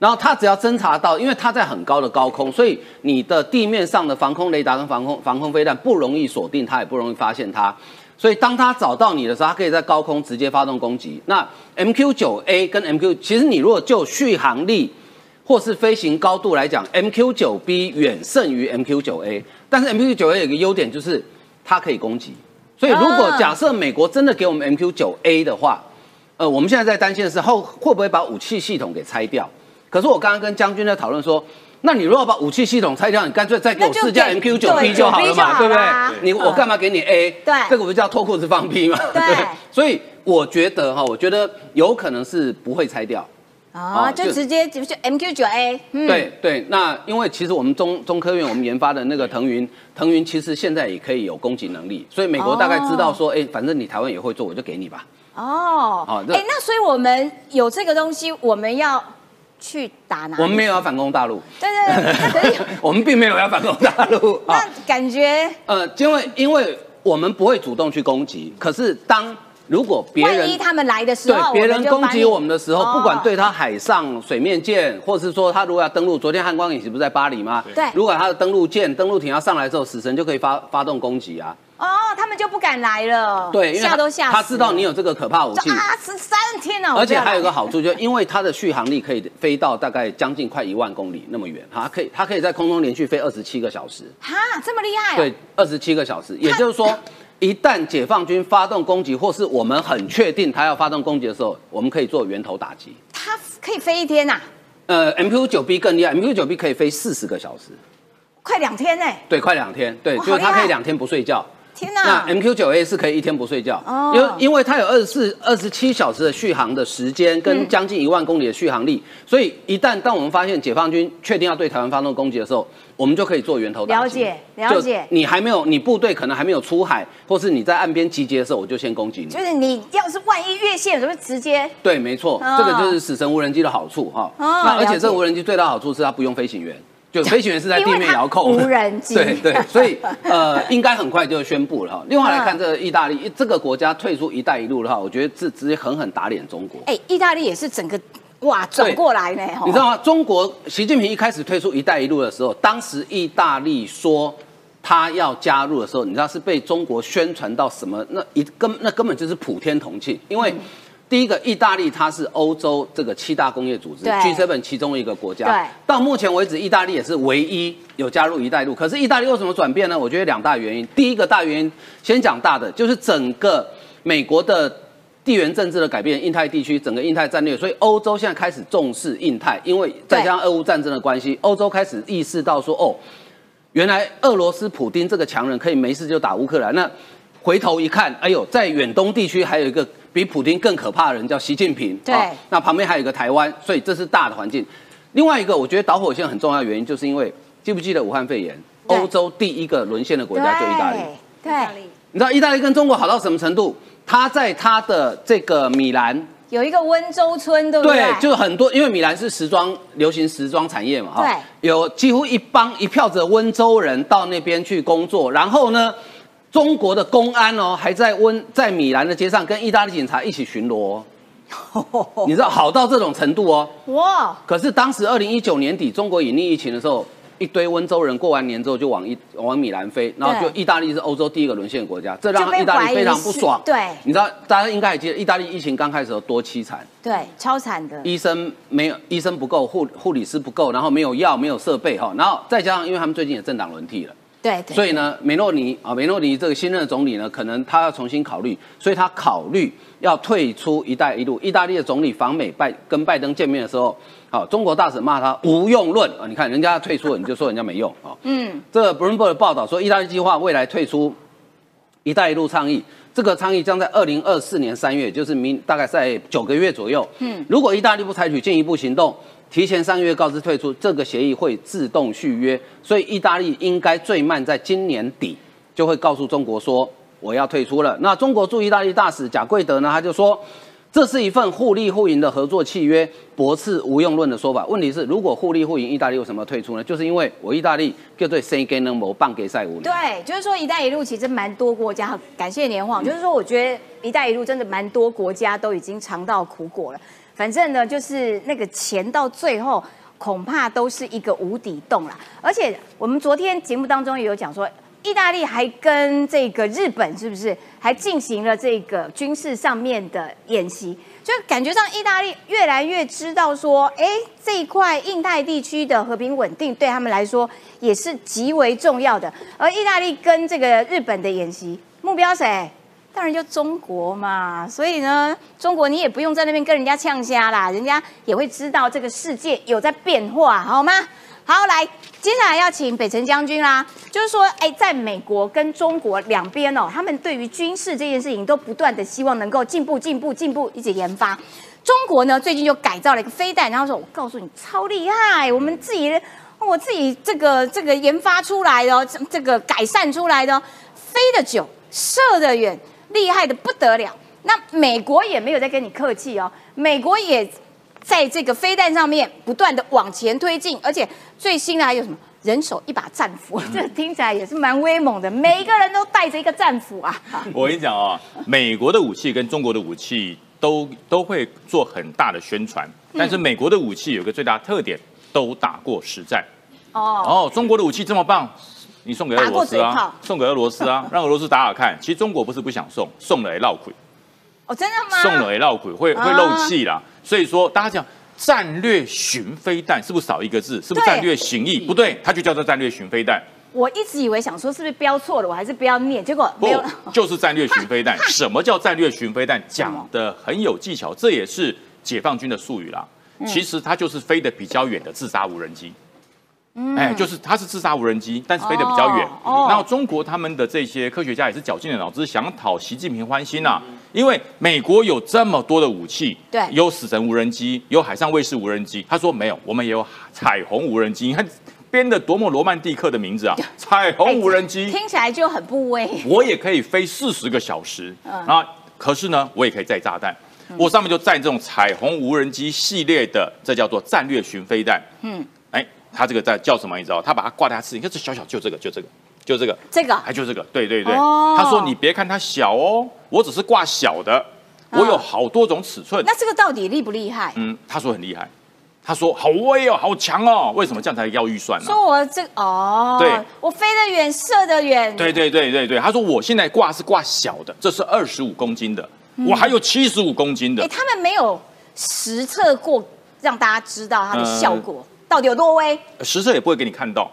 然后它只要侦查到，因为它在很高的高空，所以你的地面上的防空雷达跟防空防空飞弹不容易锁定它，也不容易发现它。所以当它找到你的时候，它可以在高空直接发动攻击。那 MQ 九 A 跟 MQ，其实你如果就续航力或是飞行高度来讲，MQ 九 B 远胜于 MQ 九 A。但是 MQ 九 A 有个优点就是它可以攻击。所以如果啊假设美国真的给我们 MQ 九 A 的话，呃，我们现在在担心的是后会不会把武器系统给拆掉？可是我刚刚跟将军在讨论说，那你如果把武器系统拆掉，你干脆再给我四架 MQ 九 P 就好了嘛，对不对？你我干嘛给你 A？对这个不叫脱裤子放屁嘛？<laughs> 对所以我觉得哈，我觉得有可能是不会拆掉。啊，哦就就直接就就 MQ 九 A，嗯，对对，那因为其实我们中中科院我们研发的那个腾云，腾云其实现在也可以有攻击能力，所以美国大概知道说，哎、反正你台湾也会做，我就给你吧。哦，好这哎，那所以我们有这个东西，我们要去打哪？我们没有要反攻大陆，对对对，<laughs> 我们并没有要反攻大陆 <laughs> 啊。那感觉呃，因为因为我们不会主动去攻击，可是当如果别人万一他们来的时对候，别人攻击我们的时候，哦。不管对他海上水面舰，或是说他如果要登陆，昨天汉光演习不是在巴黎吗？对。如果他的登陆舰、登陆艇要上来之后，死神就可以发发动攻击啊。哦，他们就不敢来了，对，因为他吓都吓他知道你有这个可怕武器。十三天了，而且还有一个好处，就因为它的续航力可以飞到大概将近快一万公里那么远，它可以它可以在空中连续飞二十七个小时，哈，这么厉害、哦，对，二十七个小时，也就是说，<laughs> 一旦解放军发动攻击，或是我们很确定他要发动攻击的时候，我们可以做源头打击。它可以飞一天呐、呃，MQ 九 B 更厉害，MQ 九 B 可以飞四十个小时，快两天呢、对，快两天，对，就是它好厉害可以两天不睡觉。天那！MQ 九 A 是可以一天不睡觉，哦因为因为它有二十四、二十七小时的续航的时间，嗯跟将近一万公里的续航力，所以一旦当我们发现解放军确定要对台湾发动攻击的时候，我们就可以做源头打击。了解了解你还没有，你部队可能还没有出海，或是你在岸边集结的时候，我就先攻击你。就是你要是万一越线，是不是直接对，没错，哦这个就是死神无人机的好处哈。哦那而且这个无人机最大好处是它不用飞行员，就飞行员是在地面遥控。无人机 <laughs> 对对，所以呃，应该很快就宣布了哈。另外来看嗯这个意大利这个国家退出“一带一路”的话，我觉得这直接狠狠打脸中国。哎，意大利也是整个哇转过来呢，吼你知道吗？中国习近平一开始推出“一带一路”的时候，当时意大利说他要加入的时候，你知道是被中国宣传到什么？那一根那根本就是普天同庆，因为。第一个，意大利它是欧洲这个七大工业组织对 G7 其中一个国家。对到目前为止，意大利也是唯一有加入“一带一路”。可是意大利为什么转变呢？我觉得两大原因。第一个大原因，先讲大的，就是整个美国的地缘政治的改变，印太地区整个印太战略，所以欧洲现在开始重视印太，因为再加上俄乌战争的关系，欧洲开始意识到说，哦，原来俄罗斯普丁这个强人可以没事就打乌克兰。那回头一看，哎呦，在远东地区还有一个比普丁更可怕的人，叫习近平。对啊那旁边还有一个台湾，所以这是大的环境。另外一个，我觉得导火线很重要的原因，就是因为记不记得武汉肺炎？欧洲第一个沦陷的国家就意大利。对，对，你知道意大利跟中国好到什么程度？他在他的这个米兰，有一个温州村，对不对？对，就很多，因为米兰是时装流行时装产业嘛，哈对，有几乎一帮一票子的温州人到那边去工作，然后呢，中国的公安哦还在温在米兰的街上跟意大利警察一起巡逻哦、<laughs> 你知道好到这种程度哦。哇，可是当时二零一九年底中国隐匿疫情的时候，一堆温州人过完年之后就往一往米兰飞，然后就意大利是欧洲第一个沦陷的国家，这让意大利非常不爽。对。你知道大家应该还记得，意大利疫情刚开始有多凄惨，对，超惨的，医生没有医生不够，护护理师不够，然后没有药，没有设备哈，然后再加上因为他们最近也政党轮替了。对对，所以呢，梅诺尼啊，梅诺尼这个新任的总理呢，可能他要重新考虑，所以他考虑要退出“一带一路”。意大利的总理访美拜跟拜登见面的时候，好，中国大使骂他无用论啊！你看人家退出了，你就说人家没用啊。嗯，这个 Bloomberg 的报道说，意大利计划未来退出“一带一路”倡议，这个倡议将在二零二四年三月，就是明大概在九个月左右。嗯，如果意大利不采取进一步行动，提前三个月告知退出，这个协议会自动续约，所以意大利应该最慢在今年底就会告诉中国说我要退出了。那中国驻意大利大使贾贵德呢，他就说。这是一份互利互赢的合作契约，驳斥无用论的说法。问题是，如果互利互赢，意大利为什么退出呢？就是因为我意大利就对 C 跟能某棒给赛无对，就是说“一带一路”其实蛮多国家，感谢年晃，就是说我觉得“一带一路”真的蛮多国家都已经尝到苦果了。反正呢，就是那个钱到最后恐怕都是一个无底洞啦。而且我们昨天节目当中也有讲说，意大利还跟这个日本是不是还进行了这个军事上面的演习？就感觉上意大利越来越知道说，哎，这一块印太地区的和平稳定对他们来说也是极为重要的。而意大利跟这个日本的演习目标谁？当然就中国嘛。所以呢，中国你也不用在那边跟人家呛虾啦，人家也会知道这个世界有在变化，好吗？好，来，接下来要请北辰将军啦。就是说，哎，在美国跟中国两边哦，他们对于军事这件事情都不断的希望能够进步、进步、进步，一直研发。中国呢，最近就改造了一个飞弹，然后说：“我告诉你，超厉害，我们自己，我自己这个这个研发出来的，这这个改善出来的，飞得久，射得远，厉害的不得了。”那美国也没有在跟你客气哦，美国也在这个飞弹上面不断的往前推进，而且最新的还有什么？人手一把战斧，<laughs> 这听起来也是蛮威猛的。每一个人都带着一个战斧啊！<laughs> 我跟你讲啊，美国的武器跟中国的武器都都会做很大的宣传，但是美国的武器有个最大特点，都打过实战。哦，哦，中国的武器这么棒，你送给俄罗斯啊，送给俄罗斯啊，让俄罗斯打打看。其实中国不是不想送，送了也闹鬼，哦，真的吗？送了也闹鬼，会会漏气啦。所以说，大家讲战略巡飞弹是不是少一个字？是不是战略巡弋？不对，它就叫做战略巡飞弹。我一直以为想说是不是标错了，我还是不要念，结果不。就是战略巡飞弹。<laughs> 什么叫战略巡飞弹？讲的很有技巧，这也是解放军的术语啦。其实它就是飞得比较远的自杀无人机。哎，就是它是自杀无人机，但是飞得比较远。然后中国他们的这些科学家也是绞尽了脑汁，想讨习近平欢心啊。因为美国有这么多的武器，对有死神无人机，有海上卫士无人机。他说没有，我们也有彩虹无人机。你看编的多么罗曼蒂克的名字啊！彩虹无人机。听起来就很不威。<laughs> 我也可以飞四十个小时，嗯啊，可是呢，我也可以载炸弹。我上面就载这种彩虹无人机系列的，这叫做战略巡飞弹。嗯，哎，它这个在叫什么？你知道？他把它挂在他刺，你看这小小就这个，就这个，就这个，这个还就这个，对对对。哦他说你别看它小哦，我只是挂小的，嗯我有好多种尺寸。那这个到底厉不厉害？嗯，他说很厉害，他说好威哦，好强哦。为什么这样才要预算呢？说我这哦，对我飞得远，射得远，对对对对对，他说我现在挂是挂小的，这是二十五公斤的，我还有七十五公斤的哎，。他们没有实测过，让大家知道它的呃效果到底有多威。实测也不会给你看到，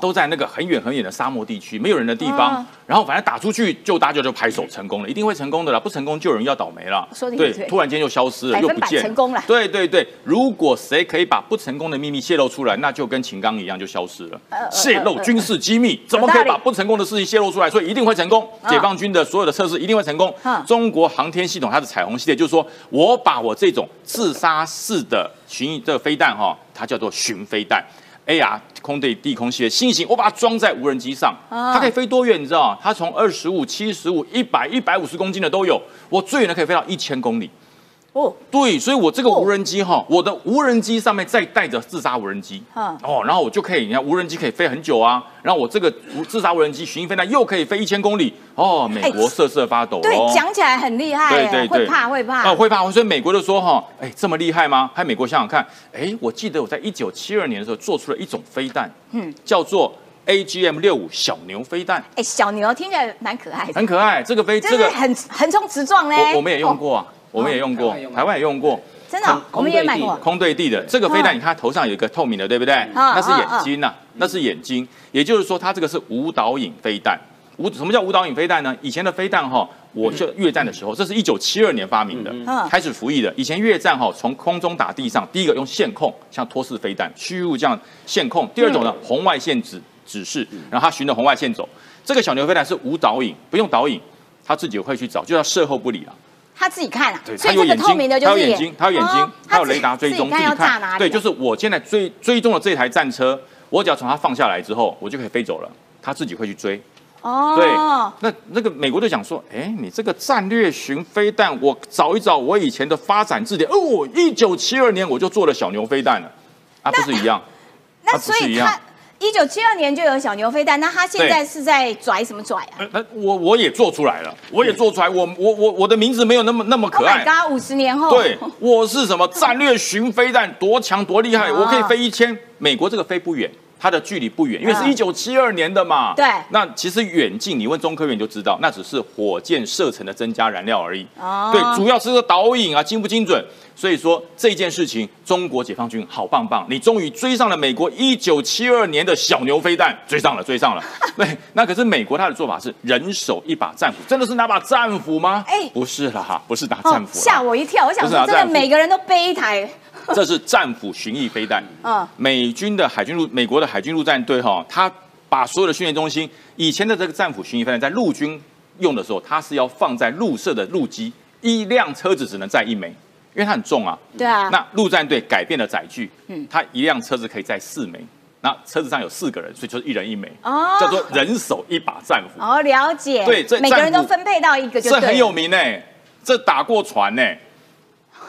都在那个很远很远的沙漠地区，没有人的地方。嗯然后反正打出去就大家就拍手成功了，一定会成功的啦，不成功就有人要倒霉了。对突然间就消失了，又不见成功了对对对，如果谁可以把不成功的秘密泄露出来，那就跟秦刚一样就消失了。泄露军事机密，怎么可以把不成功的事情泄露出来？所以一定会成功。嗯解放军的所有的测试一定会成功嗯。中国航天系统它的彩虹系列就是说我把我这种自杀式的巡弋这个飞弹哈，它叫做巡飞弹。AR 空对地空系列新型，我把它装在无人机上，啊它可以飞多远？你知道？它从二十五、七十五、一百、一百五十公斤的都有，我最远的可以飞到一千公里。哦，对，所以我这个哦无人机哈，我的无人机上面再带着自杀无人机，嗯哦，然后我就可以，你看无人机可以飞很久啊，然后我这个无自杀无人机巡弋飞弹又可以飞一千公里，哦，美国瑟瑟发抖对，哦。讲起来很厉害耶，对对对，会怕会怕哦，。会怕。所以美国就说哈，哎，这么厉害吗？还美国想想看，哎，我记得我在一九七二年的时候做出了一种飞弹，嗯叫做 AGM 六五小牛飞弹，哎，小牛听起来蛮可爱的，很可爱。这个飞就是这个很横冲直撞嘞。我我们也用过啊，我们也用过台湾也用，过真的哦，我们也买过。空对地的这个飞弹，你看它头上有一个透明的，对不对？那是眼睛呐，那是眼睛。也就是说，它这个是无导引飞弹。无什么叫无导引飞弹呢？以前的飞弹哈，我就越战的时候，这是一九七二年发明的嗯，开始服役的。以前越战哈，从空中打地上，第一个用线控，像托式飞弹，虚入这样线控。第二种呢，红外线指指示，然后它循着红外线走。这个小牛飞弹是无导引，不用导引，它自己会去找，就叫射后不理了。他自己看啊。对，，所以这个透明的就是它有眼睛，他有眼睛哦，它有雷达追踪，自己看。对，就是我现在追追踪了这台战车，我只要从它放下来之后，我就可以飞走了，他自己会去追。哦，对，那那个美国就讲说，哎，你这个战略巡飞弹，我找一找我以前的发展字典，哦，一九七二年我就做了小牛飞弹了，啊，不是一样？那它不是一样。所以他一九七二年就有小牛飞弹，那他现在是在拽什么拽啊呃那我我也做出来了，我也做出来，我我我我的名字没有那么那么可？Oh 爱 my。god！五十年后，对，我是什么战略巡飞弹，多强多厉害，<laughs> 啊我可以飞一千。美国这个飞不远，它的距离不远，因为是嗯一九七二年的嘛。对那其实远近，你问中科院就知道，那只是火箭射程的增加燃料而已。哦对，主要是个导引啊，精不精准。所以说这件事情，中国解放军好棒棒，你终于追上了美国一九七二年的小牛飞弹，追上了，追上了。<laughs> 对，那可是美国他的做法是人手一把战斧，真的是拿把战斧吗？哎不是啦，不是拿哦战斧啦，吓我一跳！我想说，真的每个人都背一台，这是战斧巡弋飞弹。<laughs> 嗯美军的海军陆美国的海军陆战队哈，他把所有的训练中心，以前的这个战斧巡弋飞弹在陆军用的时候，它是要放在陆射的陆基，一辆车子只能载一枚，因为它很重啊。对啊，那陆战队改变了载具，嗯。它一辆车子可以载四枚，那车子上有四个人，所以就是一人一枚，哦。叫做人手一把战斧。哦，了解，对这每个人都分配到一个就，这很有名呢、这打过船呢、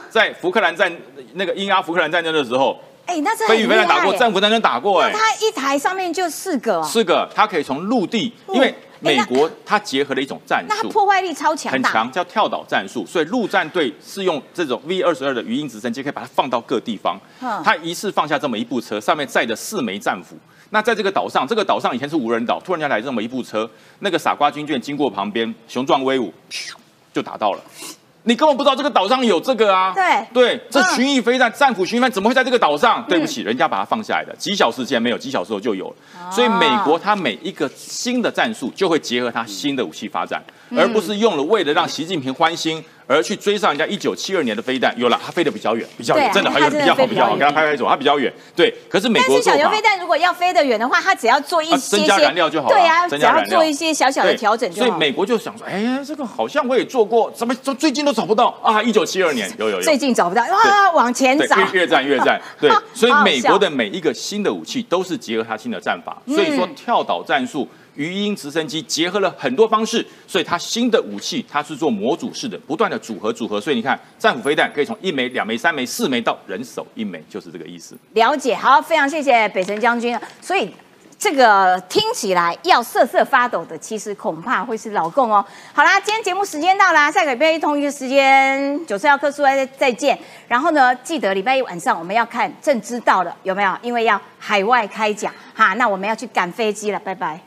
在福克兰战那个英阿福克兰战争的时候，哎，那这很飞鱼飞弹打过，战斧战争打过、哎，那它一台上面就四个哦，四个，它可以从陆地，因为美国它结合了一种战术那它。破坏力超强，很强，叫跳岛战术，所以陆战队是用这种 V 二十二的鱼鹰直升机，可以把它放到各地方嗯。它一次放下这么一部车，上面载着四枚战斧。那在这个岛上，这个岛上以前是无人岛，突然间来这么一部车，那个傻瓜军舰经过旁边，雄壮威武，就打到了。你根本不知道这个岛上有这个啊。对对，这嗯巡弋飞弹、战斧巡弋飞弹怎么会在这个岛上？对不起，人家把它放下来的，几小时前没有，几小时后就有了。所以美国它每一个新的战术就会结合它新的武器发展，而不是用了为了让习近平欢心而去追上人家一九七二年的飞弹。有了，它飞得比较远，比较远，真的还有比较好，比较好，给它拍拍手，它比较远。对，可是美但是国小牛飞弹如果要飞得远的话，它只要做一啊些些增加燃料就好了对啊，只要增加燃料做一些小小的调整就好。所以美国就想说，哎，这个好像我也做过，怎么最近都找不到啊？一九七二年有有有，最近找不到，啊，往前对，找。越越战越战，对，<laughs> 所以美国的每一个新的武器都是结合它新的战法，所以说嗯跳岛战术。鱼鹰直升机结合了很多方式，所以它新的武器它是做模组式的，不断的组合组合。所以你看，战斧飞弹可以从一枚、两枚、三枚、四枚到人手一枚，就是这个意思。了解，好，非常谢谢北辰将军。所以这个听起来要瑟瑟发抖的，其实恐怕会是老公哦。好啦，今天节目时间到啦，下个礼拜一同一个时间九次要客诉再再见。然后呢，记得礼拜一晚上我们要看《正知道》了，有没有？因为要海外开讲哈，那我们要去赶飞机了，拜拜。